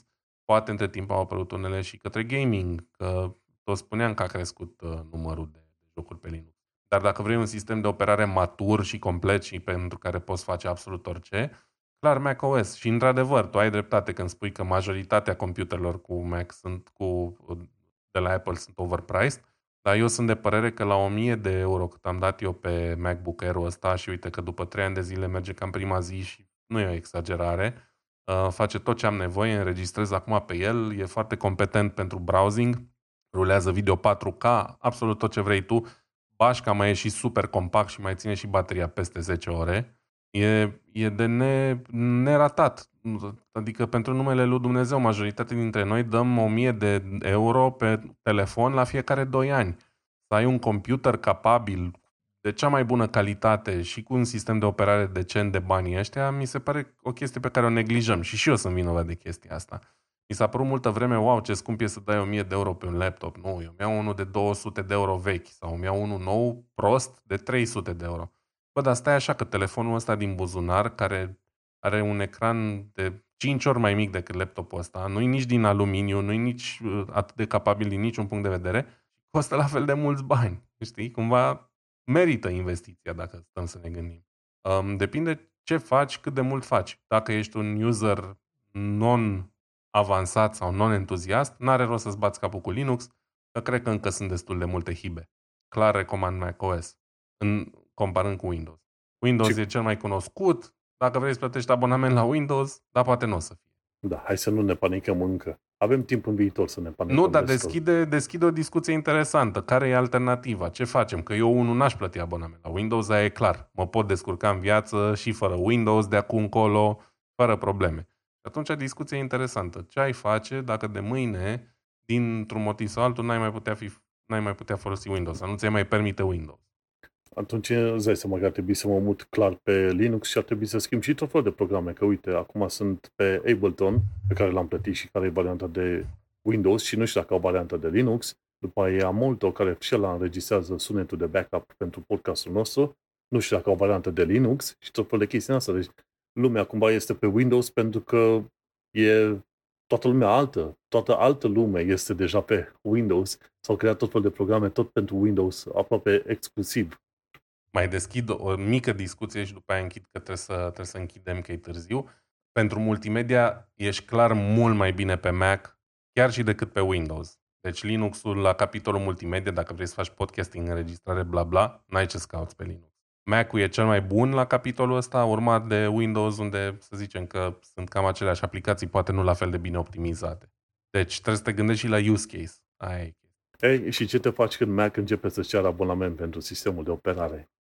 S2: Poate între timp au apărut unele și către gaming, că tot spuneam că a crescut uh, numărul de jocuri pe Linux. Dar dacă vrei un sistem de operare matur și complet și pentru care poți face absolut orice, clar macOS. Și într-adevăr, tu ai dreptate când spui că majoritatea computerelor cu Mac sunt cu, de la Apple sunt overpriced, dar eu sunt de părere că la 1000 de euro cât am dat eu pe MacBook Air-ul ăsta și uite că după 3 ani de zile merge cam prima zi și nu e o exagerare, uh, face tot ce am nevoie, înregistrez acum pe el, e foarte competent pentru browsing, rulează video 4K, absolut tot ce vrei tu, bașca mai e și super compact și mai ține și bateria peste 10 ore. E, e de ne, neratat. Adică pentru numele lui Dumnezeu, majoritatea dintre noi dăm 1000 de euro pe telefon la fiecare 2 ani. Să ai un computer capabil de cea mai bună calitate și cu un sistem de operare decent de banii ăștia, mi se pare o chestie pe care o neglijăm. Și și eu sunt vinovat de chestia asta. Mi s-a părut multă vreme, wow, ce scump e să dai 1000 de euro pe un laptop. Nu, eu mi-au unul de 200 de euro vechi sau mi-au unul nou, prost, de 300 de euro. Bă, dar stai așa că telefonul ăsta din buzunar, care are un ecran de 5 ori mai mic decât laptopul ăsta, nu-i nici din aluminiu, nu-i nici uh, atât de capabil din niciun punct de vedere, costă la fel de mulți bani. Știi? Cumva merită investiția dacă stăm să ne gândim. Um, depinde ce faci, cât de mult faci. Dacă ești un user non avansat sau non-entuziast, n-are rost să-ți bați capul cu Linux, că cred că încă sunt destul de multe hibe. Clar recomand macOS, în, comparând cu Windows. Windows Ce? e cel mai cunoscut, dacă vrei să plătești abonament la Windows, dar poate nu o să fie.
S1: Da, hai să nu ne panicăm încă. Avem timp în viitor să ne panicăm.
S2: Nu, dar deschide, deschide o discuție interesantă. Care e alternativa? Ce facem? Că eu unul n-aș plăti abonament la Windows, aia e clar. Mă pot descurca în viață și fără Windows de acum încolo, fără probleme. Atunci discuția e interesantă. Ce ai face dacă de mâine, dintr-un motiv sau altul, n-ai mai putea, fi, n-ai mai putea folosi Windows, sau nu ți mai permite Windows?
S1: Atunci îți dai seama că ar trebui să mă mut clar pe Linux și ar trebui să schimb și tot felul de programe. Că uite, acum sunt pe Ableton, pe care l-am plătit și care e varianta de Windows și nu știu dacă au varianta de Linux. După aia am Molto, care și el înregistrează sunetul de backup pentru podcastul nostru. Nu știu dacă au variantă de Linux și tot felul de chestii asta. Deci lumea cumva este pe Windows pentru că e toată lumea altă, toată altă lume este deja pe Windows. S-au creat tot fel de programe tot pentru Windows, aproape exclusiv.
S2: Mai deschid o mică discuție și după aia închid că trebuie să, trebuie să închidem că e târziu. Pentru multimedia ești clar mult mai bine pe Mac, chiar și decât pe Windows. Deci Linux-ul la capitolul multimedia, dacă vrei să faci podcasting, înregistrare, bla bla, n-ai ce să cauți pe Linux. Mac-ul e cel mai bun la capitolul ăsta, urmat de Windows, unde să zicem că sunt cam aceleași aplicații, poate nu la fel de bine optimizate. Deci trebuie să te gândești și la use case. Aia e.
S1: Ei, și ce te faci când Mac începe să-ți ceară abonament pentru sistemul de operare?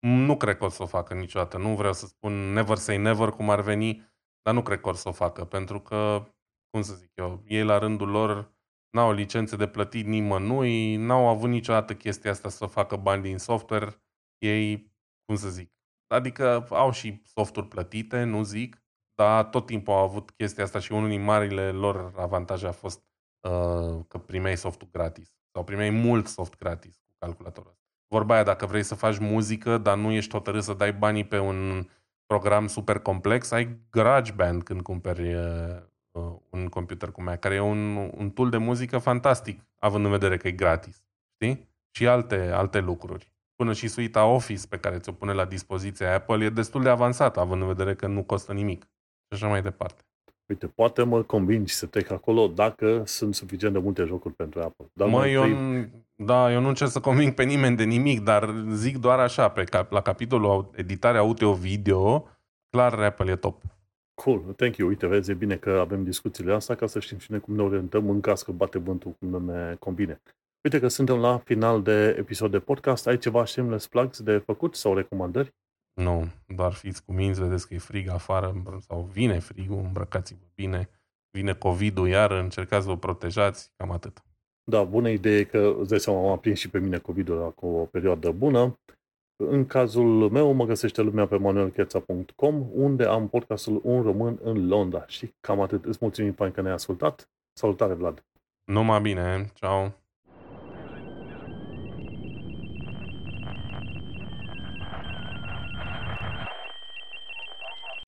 S2: Nu cred că o să o facă niciodată. Nu vreau să spun never say never cum ar veni, dar nu cred că o să o facă, pentru că, cum să zic eu, ei la rândul lor n-au licențe de plătit nimănui, n-au avut niciodată chestia asta să facă bani din software, ei, cum să zic, adică au și softuri plătite, nu zic, dar tot timpul au avut chestia asta și unul din marile lor avantaje a fost uh, că primeai softul gratis sau primeai mult soft gratis cu calculatorul ăsta. Vorba aia, dacă vrei să faci muzică, dar nu ești hotărât să dai banii pe un program super complex, ai GarageBand când cumperi uh, un computer cu Mac, care e un, un tool de muzică fantastic, având în vedere că e gratis. Știi? Și alte, alte lucruri până și suita Office pe care ți-o pune la dispoziția Apple e destul de avansată, având în vedere că nu costă nimic. Și așa mai departe.
S1: Uite, poate mă convingi să trec acolo dacă sunt suficient de multe jocuri pentru Apple.
S2: Dar mă, eu, da, eu nu încerc să conving pe nimeni de nimic, dar zic doar așa, pe cap, la capitolul editare audio-video, clar Apple e top.
S1: Cool, thank you. Uite, vezi, e bine că avem discuțiile astea ca să știm și noi cum ne orientăm în caz că bate vântul cum ne convine. Uite că suntem la final de episod de podcast. Ai ceva shameless plugs de făcut sau recomandări?
S2: Nu, doar fiți cu minți, vedeți că e frig afară sau vine frigul, îmbrăcați-vă bine, vine COVID-ul iar, încercați să vă protejați, cam atât.
S1: Da, bună idee că, îți dai seama, m-a prins și pe mine COVID-ul acum o perioadă bună. În cazul meu mă găsește lumea pe manuelcheța.com unde am podcastul Un român în Londra și cam atât. Îți mulțumim, fain că ne-ai ascultat Salutare, Vlad!
S2: Numai bine, ceau!